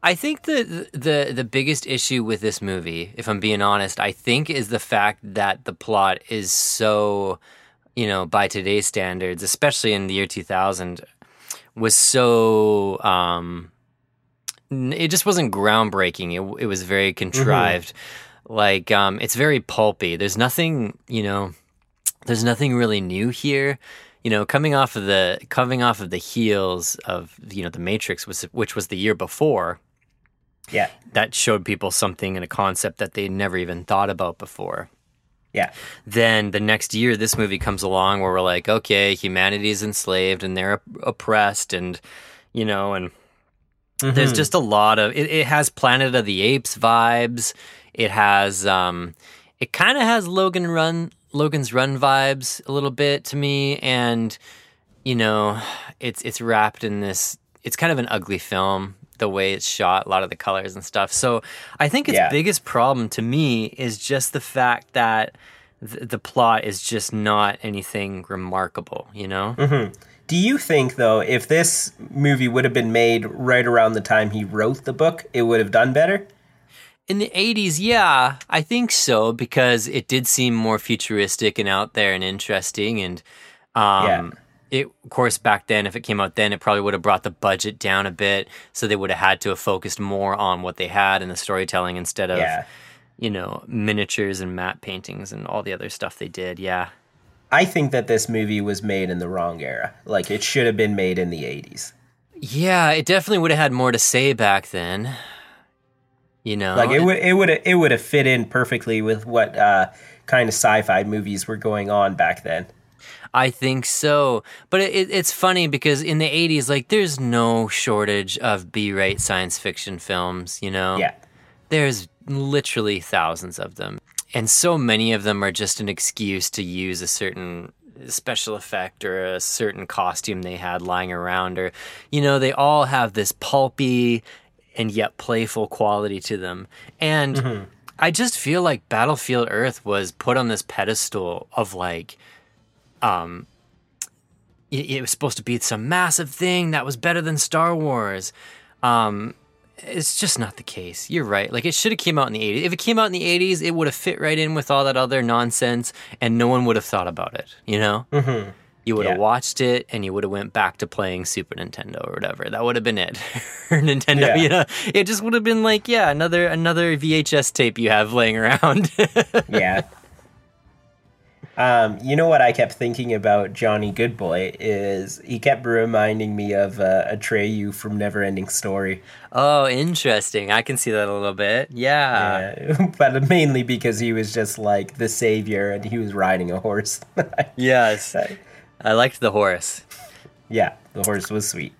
Speaker 1: I think the the the biggest issue with this movie, if I'm being honest, I think is the fact that the plot is so, you know, by today's standards, especially in the year 2000, was so um it just wasn't groundbreaking. It it was very contrived. Like um it's very pulpy. There's nothing, you know, there's nothing really new here. You know, coming off of the coming off of the heels of you know the Matrix was which was the year before
Speaker 2: Yeah,
Speaker 1: that showed people something and a concept that they never even thought about before.
Speaker 2: yeah,
Speaker 1: Then the next year, this movie comes along where we're like, okay, humanity's enslaved and they're oppressed, and you know, and there's just a lot of it, it has Planet of the Apes vibes. It has um it kind of has Logan Run Logan's Run vibes a little bit to me and you know, it's it's wrapped in this it's kind of an ugly film the way it's shot, a lot of the colors and stuff. So, I think its
Speaker 2: Yeah.
Speaker 1: biggest problem to me is just the fact that th- the plot is just not anything remarkable, you know? Mm-hmm.
Speaker 2: Do you think though, if this movie would have been made right around the time he wrote the book, it would have done better?
Speaker 1: In the 80s, yeah, I think so because it did seem more futuristic and out there and interesting. And um,
Speaker 2: Yeah.
Speaker 1: it, of course, back then, if it came out then, it probably would have brought the budget down a bit. So they would have had to have focused more on what they had in the storytelling instead of,
Speaker 2: Yeah.
Speaker 1: you know, miniatures and matte paintings and all the other stuff they did. Yeah.
Speaker 2: I think that this movie was made in the wrong era. Like it should have been made in the 80s.
Speaker 1: Yeah, it definitely would have had more to say back then. You know,
Speaker 2: Like it would it would it would have fit in perfectly with what uh, kind of sci-fi movies were going on back then.
Speaker 1: I think so. But it, it's funny because in the 80s, like, there's no shortage of B rate science fiction films, you know?
Speaker 2: Yeah.
Speaker 1: There's literally thousands of them. And so many of them are just an excuse to use a certain special effect or a certain costume they had lying around. Or, you know, they all have this pulpy and yet playful quality to them. And I just feel like Battlefield Earth was put on this pedestal of like, um it, it was supposed to be some massive thing that was better than Star Wars. Um it's just not the case. You're right. Like it should have came out in the 80s. If it came out in the 80s, it would have fit right in with all that other nonsense and no one would have thought about it, you know?
Speaker 2: Mm-hmm.
Speaker 1: You would have
Speaker 2: Yeah.
Speaker 1: watched it and you would have went back to playing Super Nintendo or whatever. That would have been it. Nintendo,
Speaker 2: Yeah.
Speaker 1: you know. It just would have been like, yeah, another another VHS tape you have laying around.
Speaker 2: yeah. Um, you know what I kept thinking about Jonnie Goodboy is he kept reminding me of uh, Atreyu from Neverending Story,
Speaker 1: oh, interesting. I can see that a little bit. Yeah.
Speaker 2: uh, but mainly because he was just like the savior and he was riding a horse.
Speaker 1: Yes. I liked the horse.
Speaker 2: yeah, the horse was sweet.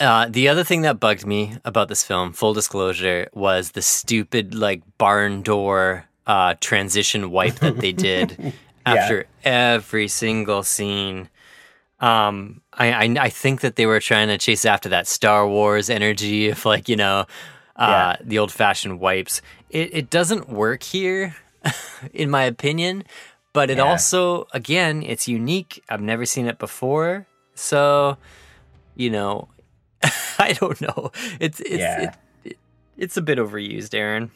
Speaker 1: Uh, the other thing that bugged me about this film, full disclosure, was the stupid like barn door uh, transition wipe that they did after every single scene. Um, I, I I think that they were trying to chase after that Star Wars energy of like you know uh,
Speaker 2: Yeah.
Speaker 1: the old fashioned wipes. It it doesn't work here, in my opinion. But it
Speaker 2: Yeah.
Speaker 1: also, again, it's unique. I've never seen it before, so you know, I don't know. It's it's
Speaker 2: Yeah.
Speaker 1: it, it, it's a bit overused, Aaron.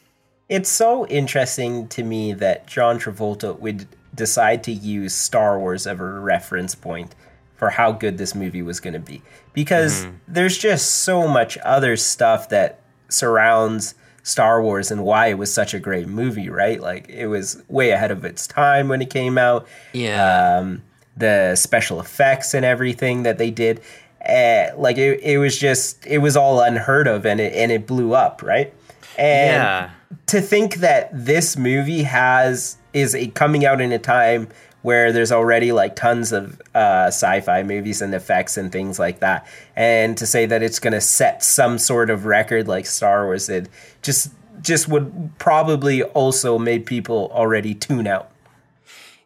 Speaker 2: It's so interesting to me that John Travolta would decide to use Star Wars as a reference point for how good this movie was going to be. Because mm-hmm. there's just so much other stuff that surrounds Star Wars and why it was such a great movie, right? Like it was way ahead of its time when it came out.
Speaker 1: Yeah.
Speaker 2: Um, the special effects and everything that they did. Uh, like it, it was just it was all unheard of and it and it blew up right and
Speaker 1: yeah.
Speaker 2: to think that this movie has is a, coming out in a time where there's already like tons of uh, sci-fi movies and effects and things like that, and to say that it's going to set some sort of record like Star Wars did, just just would probably also made people already tune out.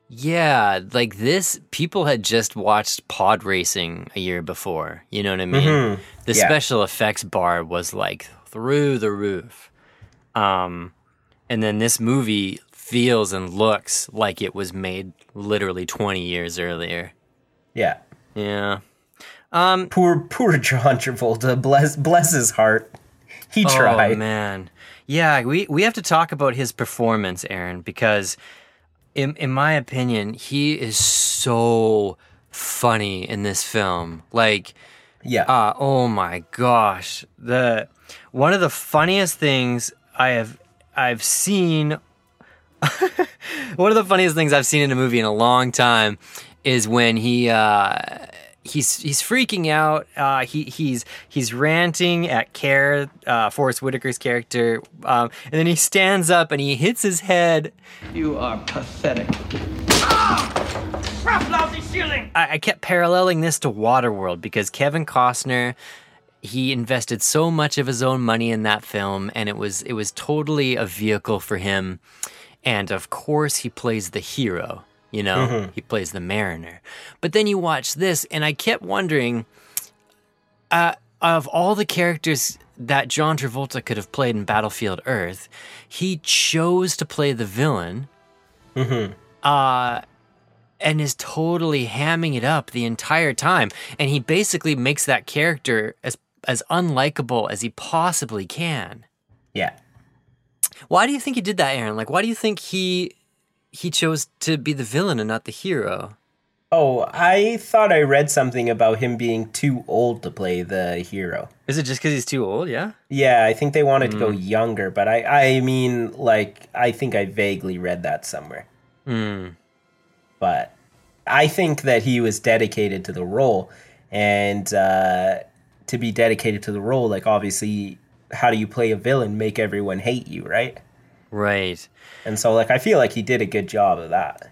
Speaker 1: Yeah, like this, people had just watched pod racing a year before. You know what I mean? The
Speaker 2: Yeah.
Speaker 1: special effects bar was like through the roof. Um, and then this movie feels and looks like it was made literally 20 years earlier.
Speaker 2: Yeah,
Speaker 1: Yeah.
Speaker 2: Um, poor poor John Travolta, bless bless his heart, he tried.
Speaker 1: Oh man, yeah. We we have to talk about his performance, Aaron, because in in my opinion, he is so funny in this film. Like,
Speaker 2: yeah,
Speaker 1: uh, oh my gosh, the one of the funniest things I have I've seen. One of the funniest things I've seen in a movie in a long time is when he uh, he's he's freaking out. Uh, he he's he's ranting at Ker, uh, Forest Whitaker's character, um, and then he stands up and he hits his head.
Speaker 3: You are pathetic.
Speaker 4: Crap, lousy ceiling!
Speaker 1: I, I kept paralleling this to Waterworld because Kevin Costner he invested so much of his own money in that film and it was it was totally a vehicle for him and of course he plays the hero you know he plays the mariner but then you watch this and i kept wondering uh, of all the characters that john travolta could have played in battlefield earth he chose to play the villain uh, and is totally hamming it up the entire time. And he basically makes that character as as unlikable as he possibly can.
Speaker 2: yeah.
Speaker 1: Why do you think he did that, Aaron? Like, why do you think he he chose to be the villain and not the hero?
Speaker 2: Oh, I thought I read something about him being too old to play the hero.
Speaker 1: Is it just because he's too old? Yeah.
Speaker 2: Yeah, I think they wanted to go
Speaker 1: Hmm.
Speaker 2: younger, but I, I mean, like, I think I vaguely read that somewhere.
Speaker 1: Hmm.
Speaker 2: But I think that he was dedicated to the role, and uh, to be dedicated to the role, like obviously, how do you play a villain? Make everyone hate you, right?
Speaker 1: Right.
Speaker 2: And so, like, I feel like he did a good job of that.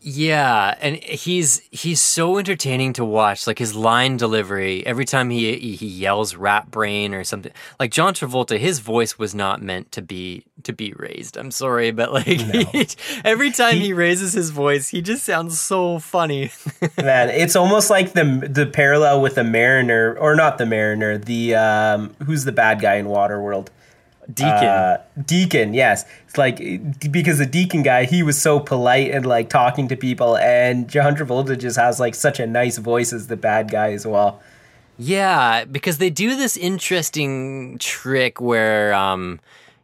Speaker 1: Yeah, and he's he's so entertaining to watch. Like his line delivery, every time he he yells "rat brain" or something. Like John Travolta, his voice was not meant to be to be raised. I'm sorry, but like
Speaker 2: No.
Speaker 1: he, every time he raises his voice, he just sounds so funny.
Speaker 2: Man, it's almost like the the parallel with the Mariner, or not the Mariner, the um, who's the bad guy in Waterworld?
Speaker 1: Deacon.
Speaker 2: Uh, Deacon, yes. It's like because the Deacon guy, he was so polite and like talking to people, and John Travolta just has like such a nice voice as the bad guy as well.
Speaker 1: Yeah, because they do this interesting trick where um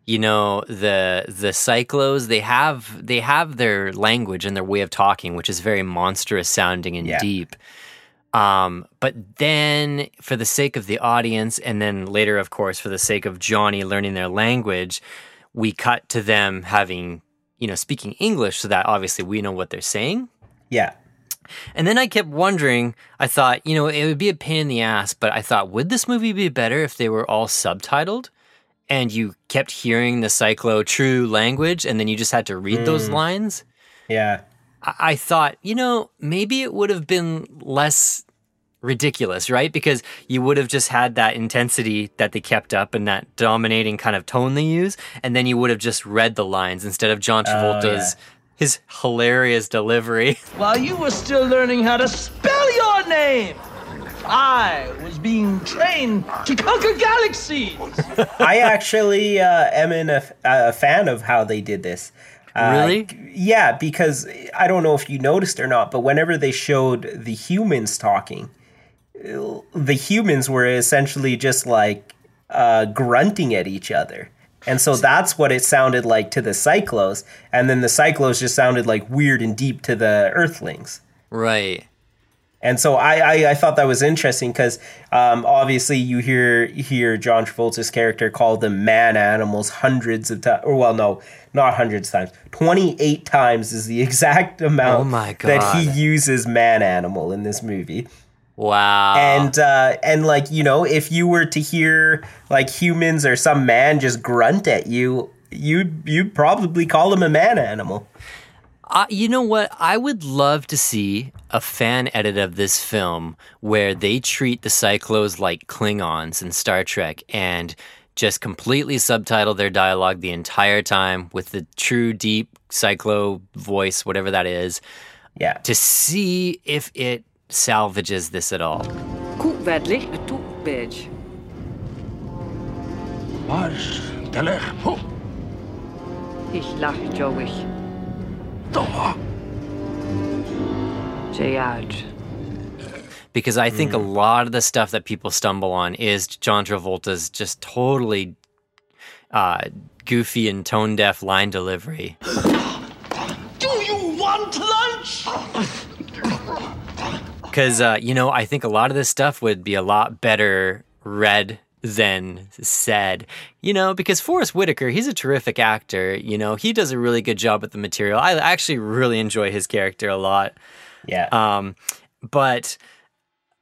Speaker 1: you know the the Psychlos they have they have their language and their way of talking which is very monstrous sounding and
Speaker 2: Yeah.
Speaker 1: deep. Um but then for the sake of the audience and then later of course for the sake of Jonnie learning their language, we cut to them having you know speaking English so that obviously we know what they're saying.
Speaker 2: Yeah,
Speaker 1: And then I kept wondering, I thought, you know, it would be a pain in the ass, but I thought, would this movie be better if they were all subtitled and you kept hearing the Psychlo true language and then you just had to read those lines?
Speaker 2: yeah,
Speaker 1: I-, I thought, you know, maybe it would have been less ridiculous, right? Because you would have just had that intensity that they kept up and that dominating kind of tone they use, and then you would have just read the lines instead of John Travolta's his hilarious delivery.
Speaker 3: While you were still learning how to spell your name, I was being trained to conquer galaxies.
Speaker 2: I actually uh, am in a, a fan of how they did this. Uh,
Speaker 1: Really?
Speaker 2: Yeah, because I don't know if you noticed or not, but whenever they showed the humans talking, the humans were essentially just like uh, grunting at each other. And so that's what it sounded like to the Psychlos. And then the Psychlos just sounded like weird and deep to the Earthlings.
Speaker 1: Right.
Speaker 2: And so I, I, I thought that was interesting because um, obviously you hear hear John Travolta's character call them man animals hundreds of times, or well, no, not hundreds of times. Twenty eight times is the exact amount
Speaker 1: Oh my
Speaker 2: that he uses man animal in this movie.
Speaker 1: Wow.
Speaker 2: And uh, and like you know, if you were to hear like humans or some man just grunt at you, you'd you'd probably call him a man animal.
Speaker 1: Uh, you know what? I would love to see a fan edit of this film where they treat the Psychlos like Klingons in Star Trek and just completely subtitle their dialogue the entire time with the true deep Psychlo voice, whatever that is,
Speaker 2: Yeah.
Speaker 1: to see if it salvages this at all.
Speaker 4: Koekvedlich betu bitch.
Speaker 3: Marsch, telech, ho,
Speaker 4: Ich lach Joey.
Speaker 3: doha.
Speaker 4: Jayaj.
Speaker 1: because I think a lot of the stuff that people stumble on is John Travolta's just totally uh, goofy and tone deaf line delivery. Because uh, you know, I think a lot of this stuff would be a lot better read than said. You know, because Forest Whitaker, he's a terrific actor. You know, he does a really good job with the material. I actually really enjoy his character a lot.
Speaker 2: Yeah.
Speaker 1: Um, but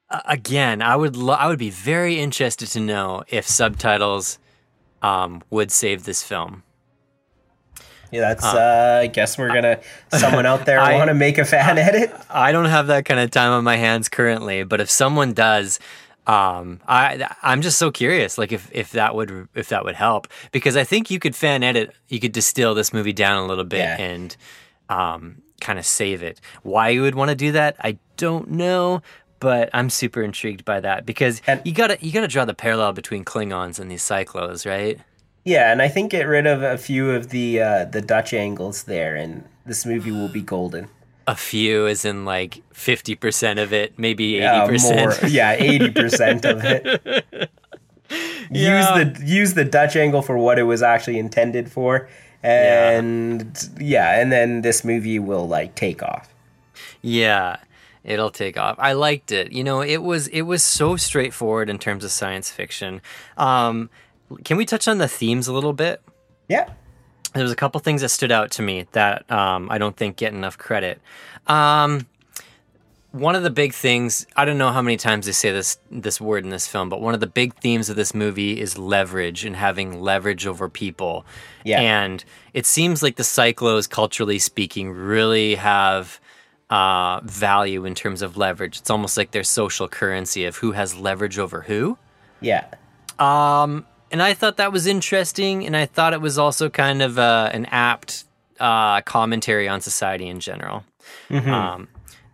Speaker 1: uh, again, I would lo- I would be very interested to know if subtitles um, would save this film.
Speaker 2: Yeah, that's. Uh, I guess we're gonna. Someone out there want to make a fan edit?
Speaker 1: I don't have that kind of time on my hands currently, but if someone does, um, I I'm just so curious, like if if that would if that would help, because I think you could fan edit, you could distill this movie down a little bit
Speaker 2: Yeah.
Speaker 1: and um, kind of save it. Why you would want to do that, I don't know. But I'm super intrigued by that because
Speaker 2: And-
Speaker 1: you gotta you gotta draw the parallel between Klingons and these Psychlos, right?
Speaker 2: Yeah, and I think get rid of a few of the uh, the Dutch angles there, and this movie will be golden.
Speaker 1: A few, as in like fifty percent of it, maybe eighty
Speaker 2: Uh,
Speaker 1: percent.
Speaker 2: yeah, eighty percent of it.
Speaker 1: Yeah.
Speaker 2: Use the use the Dutch angle for what it was actually intended for, and yeah. and then this movie will like take off.
Speaker 1: Yeah, it'll take off. I liked it. You know, it was it was so straightforward in terms of science fiction. Um, can we touch on the themes a little bit?
Speaker 2: Yeah,
Speaker 1: There was a couple things that stood out to me that um, I don't think get enough credit. Um, one of the big things I don't know how many times they say this this word in this film, but one of the big themes of this movie is leverage and having leverage over people.
Speaker 2: Yeah.
Speaker 1: And it seems like the Psychlos, culturally speaking, really have uh, value in terms of leverage. It's almost like their social currency of who has leverage over who.
Speaker 2: Yeah.
Speaker 1: Um, and I thought that was interesting, and I thought it was also kind of uh, an apt uh, commentary on society in general. Um,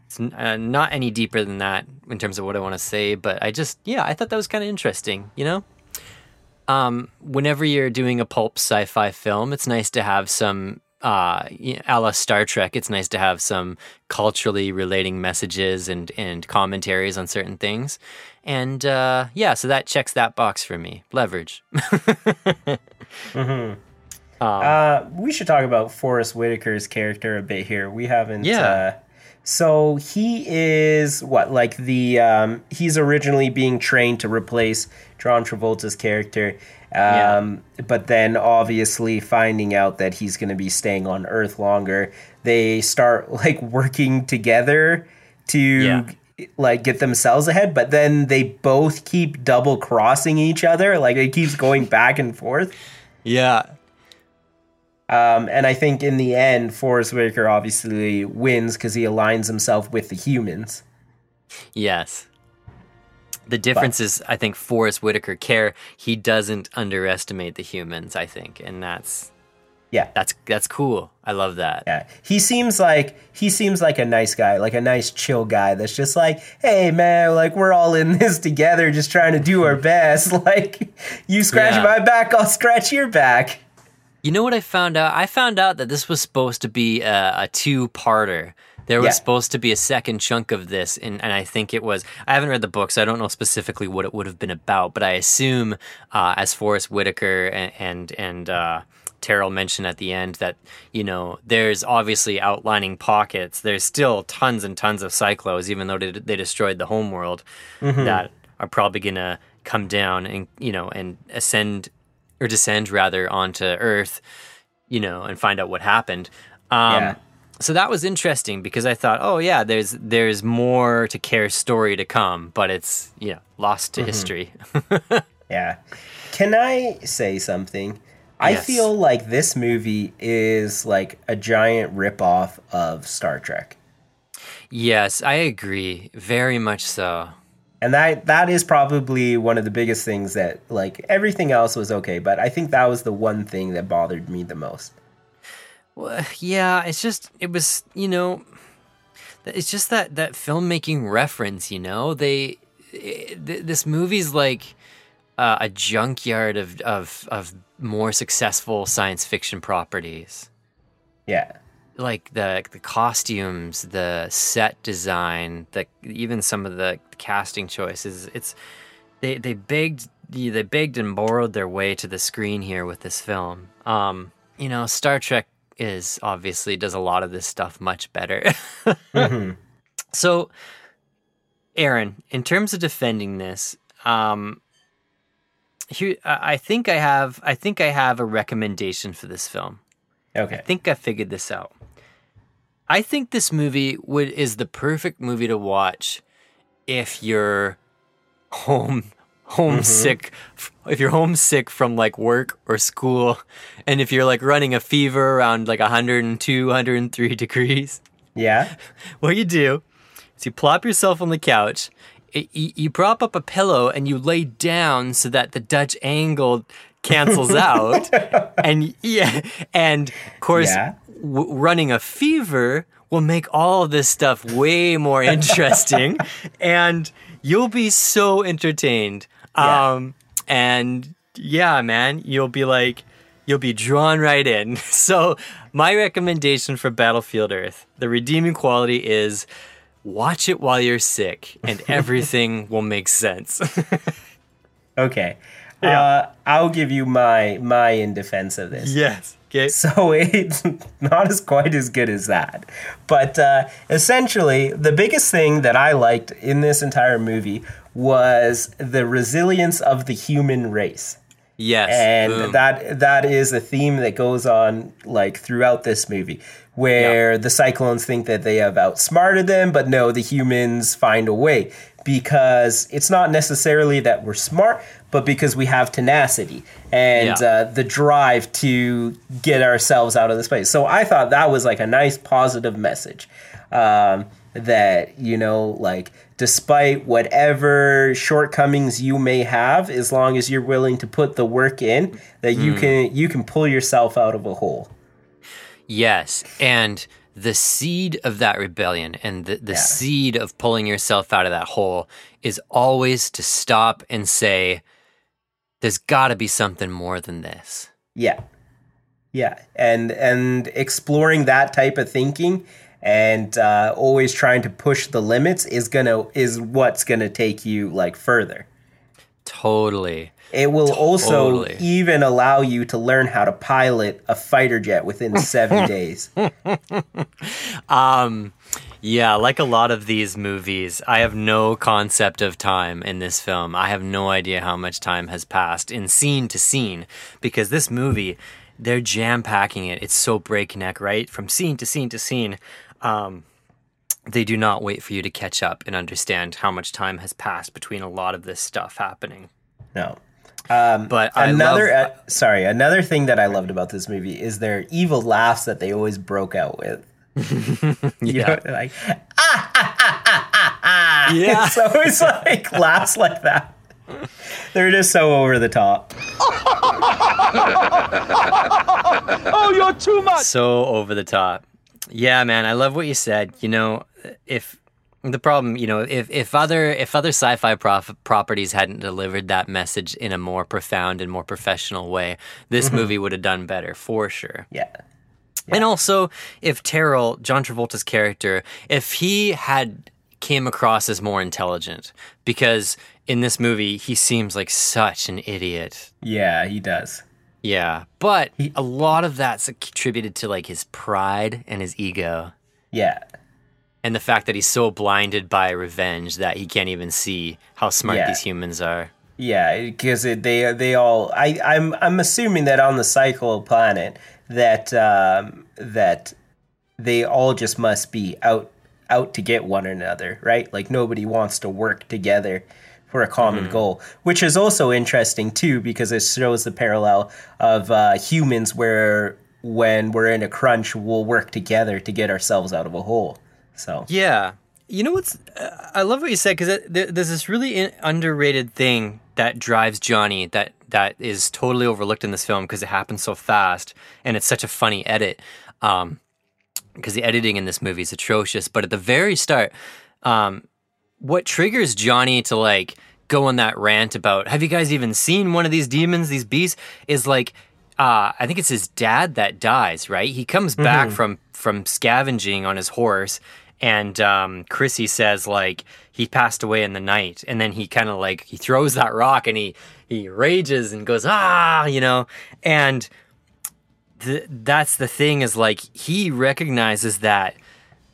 Speaker 1: it's n- uh, not any deeper than that in terms of what I want to say, but I just, yeah, I thought that was kind of interesting, you know? Um, whenever you're doing a pulp sci fi film, it's nice to have some, uh, a la Star Trek, it's nice to have some culturally relating messages and, and commentaries on certain things. And uh, yeah, so that checks that box for me. Leverage.
Speaker 2: mhm Uh, we should talk about Forest Whitaker's character a bit here. We haven't.
Speaker 1: Yeah.
Speaker 2: Uh, so he is what like the um, he's originally being trained to replace John Travolta's character, um, but then obviously finding out that he's going to be staying on Earth longer, they start like working together to
Speaker 1: Yeah.
Speaker 2: like get themselves ahead. But then they both keep double crossing each other, like it keeps going back and forth.
Speaker 1: yeah.
Speaker 2: Um, and I think in the end, Forest Whitaker obviously wins because he aligns himself with the humans.
Speaker 1: Yes. The difference is, I think Forest Whitaker Ker he doesn't underestimate the humans. I think, and that's
Speaker 2: Yeah,
Speaker 1: that's that's cool. I love that.
Speaker 2: yeah. He seems like he seems like a nice guy, like a nice chill guy. That's just like, hey man, like we're all in this together, just trying to do our best. Like you scratch
Speaker 1: Yeah.
Speaker 2: my back, I'll scratch your back.
Speaker 1: You know what I found out? I found out that this was supposed to be a, a two-parter. There was
Speaker 2: Yeah.
Speaker 1: supposed to be a second chunk of this, and, and I think it was. I haven't read the book, so I don't know specifically what it would have been about. But I assume, uh, as Forest Whitaker and and, and uh, Terl mentioned at the end, that you know there's obviously outlining pockets. There's still tons and tons of Psychlos, even though they, they destroyed the homeworld, that are probably gonna come down and you know and ascend or descend rather onto Earth, you know, and find out what happened. Um,
Speaker 2: Yeah.
Speaker 1: So that was interesting because I thought, oh yeah, there's there's more to Ker's story to come, but it's you know lost to mm-hmm. history.
Speaker 2: Yeah. Can I say something? I
Speaker 1: Yes.
Speaker 2: feel like this movie is like a giant ripoff of Star Trek.
Speaker 1: yes, I agree, very much so.
Speaker 2: and that that is probably one of the biggest things that like everything else was okay but i think that was the one thing that bothered me the most
Speaker 1: Well, yeah, it's just it was you know, it's just that that filmmaking reference. You know, they it, th- this movie's like uh, a junkyard of of of more successful science fiction properties.
Speaker 2: yeah
Speaker 1: like the the costumes, the set design, the even some of the casting choices. It's they they begged they begged and borrowed their way to the screen here with this film. Um, you know, Star Trek is obviously does a lot of this stuff much better. So, Aaron, in terms of defending this, um, here I I think I have I think I have a recommendation for this film.
Speaker 2: Okay, I
Speaker 1: think I figured this out. I think this movie would is the perfect movie to watch if you're home homesick mm-hmm. f- if you're homesick from like work or school and if you're like running a fever around like 102 103 degrees
Speaker 2: yeah.
Speaker 1: what you do is you plop yourself on the couch y- y- you prop up a pillow and you lay down so that the dutch angle cancels out and yeah and of course
Speaker 2: Yeah.
Speaker 1: w- running a fever will make all of this stuff way more interesting and you'll be so entertained
Speaker 2: Yeah.
Speaker 1: um and yeah man you'll be like you'll be drawn right in. So my recommendation for battlefield earth the redeeming quality is watch it while you're sick and everything will make sense.
Speaker 2: Okay. Uh, i'll give you my my in defense of this.
Speaker 1: Yes. Okay.
Speaker 2: So it's not as quite as good as that. But uh, essentially the biggest thing that i liked in this entire movie was the resilience of the human race
Speaker 1: Yes.
Speaker 2: and
Speaker 1: boom.
Speaker 2: that that is a theme that goes on like throughout this movie where the cyclones think that they have outsmarted them but no the humans find a way because it's not necessarily that we're smart but because we have tenacity and
Speaker 1: Yeah.
Speaker 2: uh, the drive to get ourselves out of this place so i thought that was like a nice positive message um, that you know like despite whatever shortcomings you may have as long as you're willing to put the work in that you
Speaker 1: Hmm.
Speaker 2: can you can pull yourself out of a hole
Speaker 1: Yes, and the seed of that rebellion and the, the
Speaker 2: Yeah.
Speaker 1: seed of pulling yourself out of that hole is always to stop and say, there's got to be something more than this.
Speaker 2: yeah yeah and and exploring that type of thinking and uh, always trying to push the limits is gonna is what's gonna take you like further
Speaker 1: Totally.
Speaker 2: It will also even allow you to learn how to pilot a fighter jet within seven days.
Speaker 1: Um, yeah, like a lot of these movies, I have no concept of time in this film. I have no idea how much time has passed in scene to scene because this movie, they're jam packing it. It's so breakneck, right? From scene to scene to scene. Um, they do not wait for you to catch up and understand how much time has passed between a lot of this stuff happening.
Speaker 2: No.
Speaker 1: Um, but I
Speaker 2: another
Speaker 1: love,
Speaker 2: uh, sorry, another thing that I loved about this movie is their evil laughs that they always broke out with. You
Speaker 1: yeah,
Speaker 2: know, like ah, ah, ah, ah, ah, ah.
Speaker 1: Yeah.
Speaker 2: It's always like laughs like that. They're just so over the top.
Speaker 3: Oh, you're too much.
Speaker 1: so over the top. Yeah, man, I love what you said. You know, if the problem, you know, if if other if other sci-fi prof- properties hadn't delivered that message in a more profound and more professional way, this mm-hmm. movie would have done better for sure.
Speaker 2: Yeah.
Speaker 1: And also, if Terl, John Travolta's character, if he had came across as more intelligent, because in this movie he seems like such an idiot.
Speaker 2: Yeah, he does.
Speaker 1: Yeah, but a lot of that's attributed to like his pride and his ego,
Speaker 2: Yeah.
Speaker 1: and the fact that he's so blinded by revenge that he can't even see how smart
Speaker 2: Yeah.
Speaker 1: these humans are.
Speaker 2: Yeah, because they they all I I'm I'm assuming that on the cycle planet that um, that they all just must be out out to get one another, right? Like nobody wants to work together for a common goal, which is also interesting too because it shows the parallel of uh, humans where when we're in a crunch, we'll work together to get ourselves out of a hole. So
Speaker 1: Yeah. You know what's? Uh, I love what you said because there's this really in, underrated thing that drives Jonnie that that is totally overlooked in this film because it happens so fast and it's such a funny edit. Um, because the editing in this movie is atrocious. But at the very start, um, what triggers Jonnie to like go on that rant about have you guys even seen one of these demons, these beasts? Is like uh, I think it's his dad that dies, right? He comes back from from scavenging on his horse, and um, Chrissy says like he passed away in the night, and then he kind of like he throws that rock and he he rages and goes ah, you know, and th- that's the thing is like he recognizes that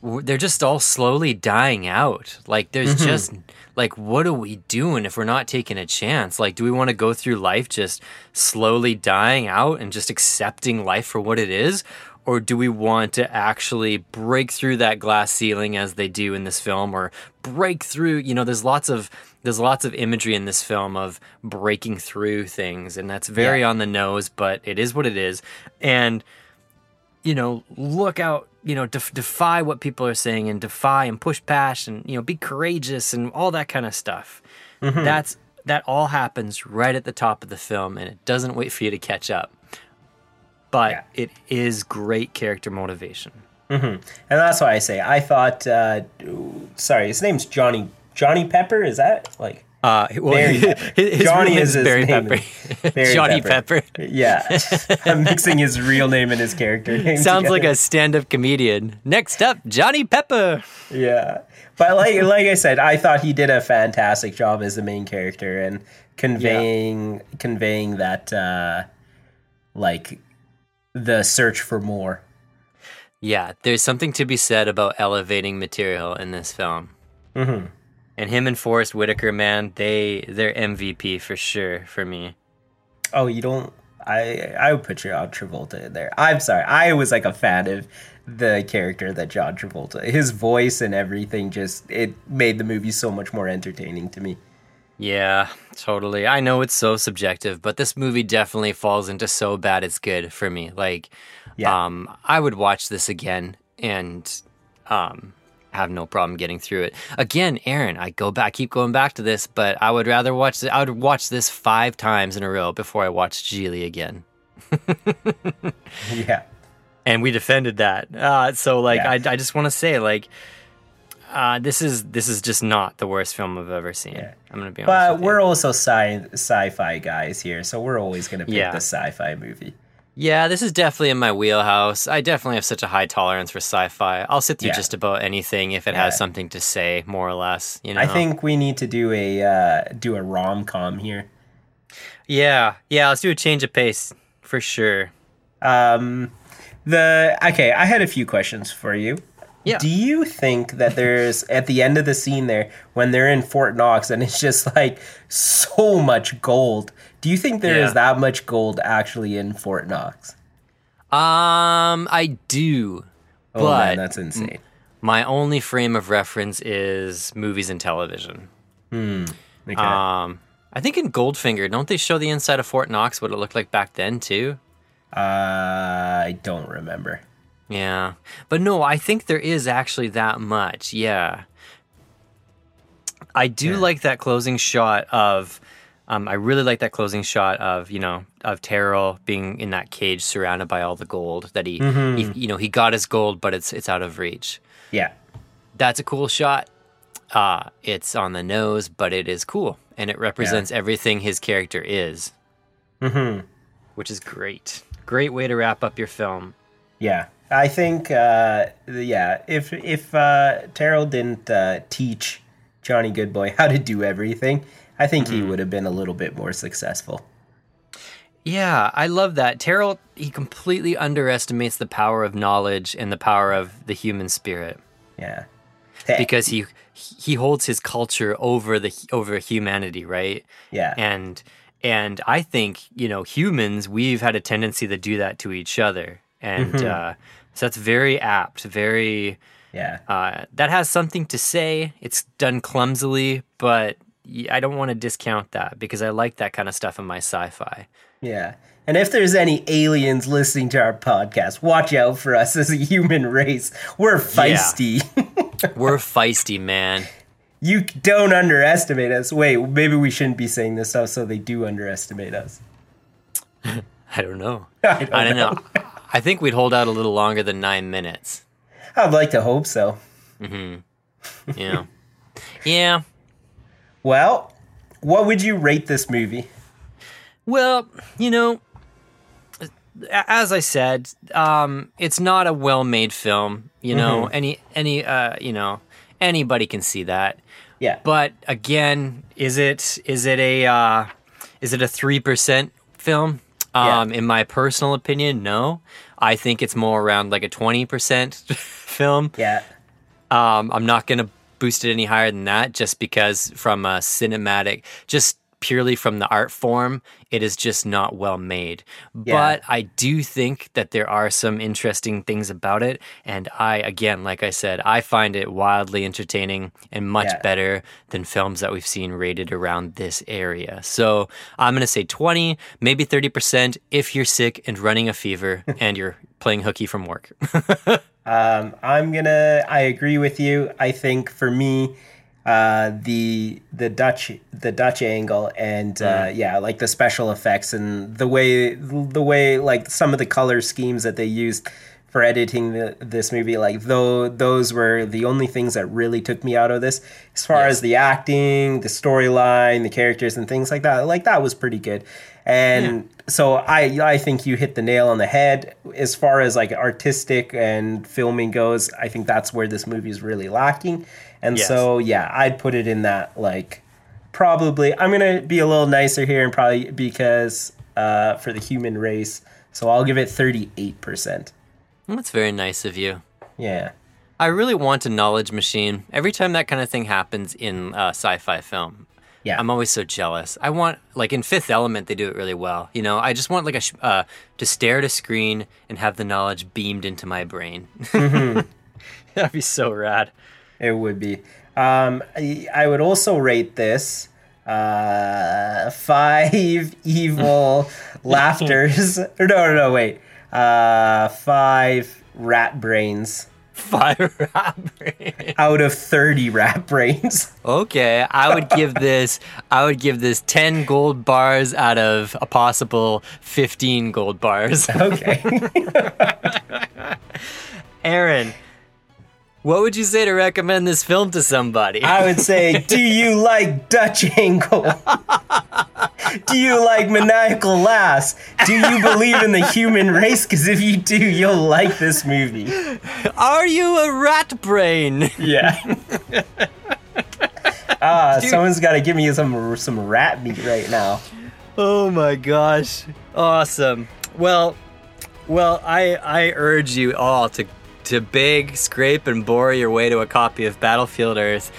Speaker 1: they're just all slowly dying out. Like there's mm-hmm. just like what are we doing if we're not taking a chance? Like do we want to go through life just slowly dying out and just accepting life for what it is? Or do we want to actually break through that glass ceiling as they do in this film or break through, you know, there's lots of there's lots of imagery in this film of breaking through things and that's very
Speaker 2: Yeah.
Speaker 1: on the nose, but it is what it is. And you know, look out, you know, def- defy what people are saying and defy and push past and, you know, be courageous and all that kind of stuff. That's that all happens right at the top of the film and it doesn't wait for you to catch up. But
Speaker 2: Yeah.
Speaker 1: it is great character motivation.
Speaker 2: And that's why I say I thought. Uh, sorry, his name's Johnny Johnny Pepper. Is that like
Speaker 1: Uh, well,
Speaker 2: Barry
Speaker 1: his,
Speaker 2: Pepper.
Speaker 1: his
Speaker 2: Johnny
Speaker 1: real
Speaker 2: is his
Speaker 1: Barry
Speaker 2: name.
Speaker 1: Pepper.
Speaker 2: Barry
Speaker 1: Johnny Pepper.
Speaker 2: Yeah, I'm mixing his real name and his character name.
Speaker 1: Sounds like a stand-up comedian. Next up, Johnny Pepper.
Speaker 2: yeah. But like like I said, I thought he did a fantastic job as the main character and conveying conveying that uh, like the search for more.
Speaker 1: Yeah, there's something to be said about elevating material in this film.
Speaker 2: Mm-hmm.
Speaker 1: And him and Forest Whitaker, man, they they're MVP for sure for me.
Speaker 2: Oh, you don't. I I would put John Travolta in there. I'm sorry. I was like a fan of the character that John Travolta. His voice and everything just it made the movie so much more entertaining to me.
Speaker 1: Yeah, totally. I know it's so subjective, but this movie definitely falls into so bad it's good for me. Like,
Speaker 2: Yeah.
Speaker 1: um, I would watch this again and um, have no problem getting through it. Again, Aaron, I go back, keep going back to this, but I would rather watch. The, I would watch this five times in a row before I watched Gigli again.
Speaker 2: Yeah.
Speaker 1: and we defended that. Uh, so like,
Speaker 2: Yeah.
Speaker 1: I, I just want to say like, uh, this is this is just not the worst film I've ever seen.
Speaker 2: Yeah.
Speaker 1: I'm gonna be honest.
Speaker 2: But
Speaker 1: with
Speaker 2: we're also sci sci-fi guys here, so we're always gonna pick
Speaker 1: Yeah.
Speaker 2: the sci-fi movie.
Speaker 1: Yeah, this is definitely in my wheelhouse. I definitely have such a high tolerance for sci-fi. I'll sit through
Speaker 2: Yeah.
Speaker 1: just about anything if it
Speaker 2: Yeah.
Speaker 1: has something to say, more or less. You know.
Speaker 2: I think we need to do a uh, do a rom com here.
Speaker 1: Yeah, yeah. Let's do a change of pace for sure.
Speaker 2: Um, the okay, I had a few questions for you.
Speaker 1: Yeah.
Speaker 2: Do you think that there's at the end of the scene there when they're in Fort Knox and it's just like so much gold? Do you think there is
Speaker 1: Yeah.
Speaker 2: that much gold actually in Fort Knox?
Speaker 1: Um, I do,
Speaker 2: Oh
Speaker 1: but
Speaker 2: man, that's insane.
Speaker 1: my only frame of reference is movies and television.
Speaker 2: Okay.
Speaker 1: Um, I think in Goldfinger, don't they show the inside of Fort Knox, what it looked like back then too?
Speaker 2: uh, I don't remember.
Speaker 1: Yeah. But no, I think there is actually that much. Yeah. I do like that closing shot of um, I really like that closing shot of, you know, of Terl being in that cage surrounded by all the gold that he, he you know, he got his gold but it's it's out of reach.
Speaker 2: Yeah.
Speaker 1: That's a cool shot. Uh, it's on the nose, but it is cool and it represents everything his character is.
Speaker 2: Mm-hmm.
Speaker 1: Which is great. Great way to wrap up your film.
Speaker 2: Yeah, I think uh, yeah. If if uh, Terl didn't uh, teach Jonnie Goodboy how to do everything, I think he would have been a little bit more successful.
Speaker 1: Yeah, I love that. Terl, he completely underestimates the power of knowledge and the power of the human spirit
Speaker 2: Yeah,
Speaker 1: because he he holds his culture over the over humanity, right?
Speaker 2: yeah,
Speaker 1: And and I think, you know, humans, we've had a tendency to do that to each other. And uh, so that's very apt, very
Speaker 2: yeah,
Speaker 1: uh, that has something to say. It's done clumsily, but I don't want to discount that because I like that kind of stuff in my sci-fi.
Speaker 2: yeah. And if there's any aliens listening to our podcast, watch out for us as a human race. We're feisty.
Speaker 1: We're feisty, man.
Speaker 2: you don't underestimate us. Wait, maybe we shouldn't be saying this stuff so they do underestimate us.
Speaker 1: I don't know.
Speaker 2: I don't,
Speaker 1: I don't know. I think we'd hold out a little longer than nine minutes.
Speaker 2: I'd like to hope so. Mm-hmm.
Speaker 1: Yeah. yeah.
Speaker 2: Well, what would you rate this movie?
Speaker 1: Well, you know, as I said, um, it's not a well-made film. You know, any any uh, you know, anybody can see that.
Speaker 2: Yeah.
Speaker 1: But again, is it is it a uh, is it a three percent film?
Speaker 2: Yeah.
Speaker 1: Um, in my personal opinion, no. I think it's more around like a twenty percent film.
Speaker 2: yeah.
Speaker 1: Um, I'm not going to boost it any higher than that just because from a cinematic, just purely from the art form, it is just not well made. But I do think that there are some interesting things about it. And I, again, like I said, I find it wildly entertaining and much
Speaker 2: Yeah.
Speaker 1: better than films that we've seen rated around this area. So I'm going to say 20, maybe 30% if you're sick and running a fever and you're playing hooky from work.
Speaker 2: Um, I'm gonna. I agree with you. I think for me, uh, the the Dutch the Dutch angle and uh, yeah, like the special effects and the way the way like some of the color schemes that they used for editing the, this movie, like though those were the only things that really took me out of this. As far as the acting, the storyline, the characters, and things like that, like that was pretty good. And so I I think you hit the nail on the head as far as like artistic and filming goes. I think that's where this movie is really lacking. And
Speaker 1: Yes.
Speaker 2: so yeah, I'd put it in that like probably I'm gonna be a little nicer here and probably because uh, for the human race. So I'll give it 38 percent.
Speaker 1: That's very nice of you.
Speaker 2: Yeah.
Speaker 1: I really want a knowledge machine. Every time that kind of thing happens in uh, sci-fi film,
Speaker 2: Yeah.
Speaker 1: I'm always so jealous. I want like in Fifth Element they do it really well. You know, I just want like a sh- uh, to stare at a screen and have the knowledge beamed into my brain. That'd be so rad.
Speaker 2: It would be. Um, I, I would also rate this uh, five evil laughters. No, no, no, wait. Uh, five rat brains
Speaker 1: Fire rat brain.
Speaker 2: out of 30 rat brains.
Speaker 1: Okay, I would give this. I would give this ten gold bars out of a possible fifteen gold bars.
Speaker 2: Okay.
Speaker 1: Aaron, what would you say to recommend this film to somebody?
Speaker 2: I would say, do you like Dutch angle? do you like maniacal laughs? Do you believe in the human race? Because if you do, you'll like this movie.
Speaker 1: Are you a rat brain?
Speaker 2: Yeah. Ah, someone's got to give me some some rat meat right now.
Speaker 1: Oh my gosh. Awesome. Well, well, I I urge you all to to beg, scrape and bore your way to a copy of Battlefield Earth.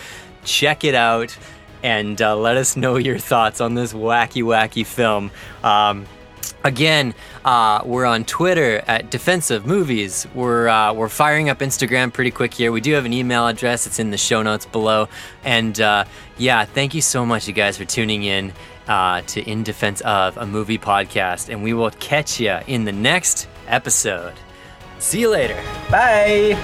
Speaker 1: Check it out and uh, let us know your thoughts on this wacky wacky film. Um, Again, uh, we're on Twitter at Defense of Movies. We're uh, we're firing up Instagram pretty quick here. We do have an email address. It's in the show notes below. And uh, yeah, thank you so much, you guys, for tuning in uh, to In Defense of a Movie podcast. And we will catch you in the next episode. See you later.
Speaker 2: Bye.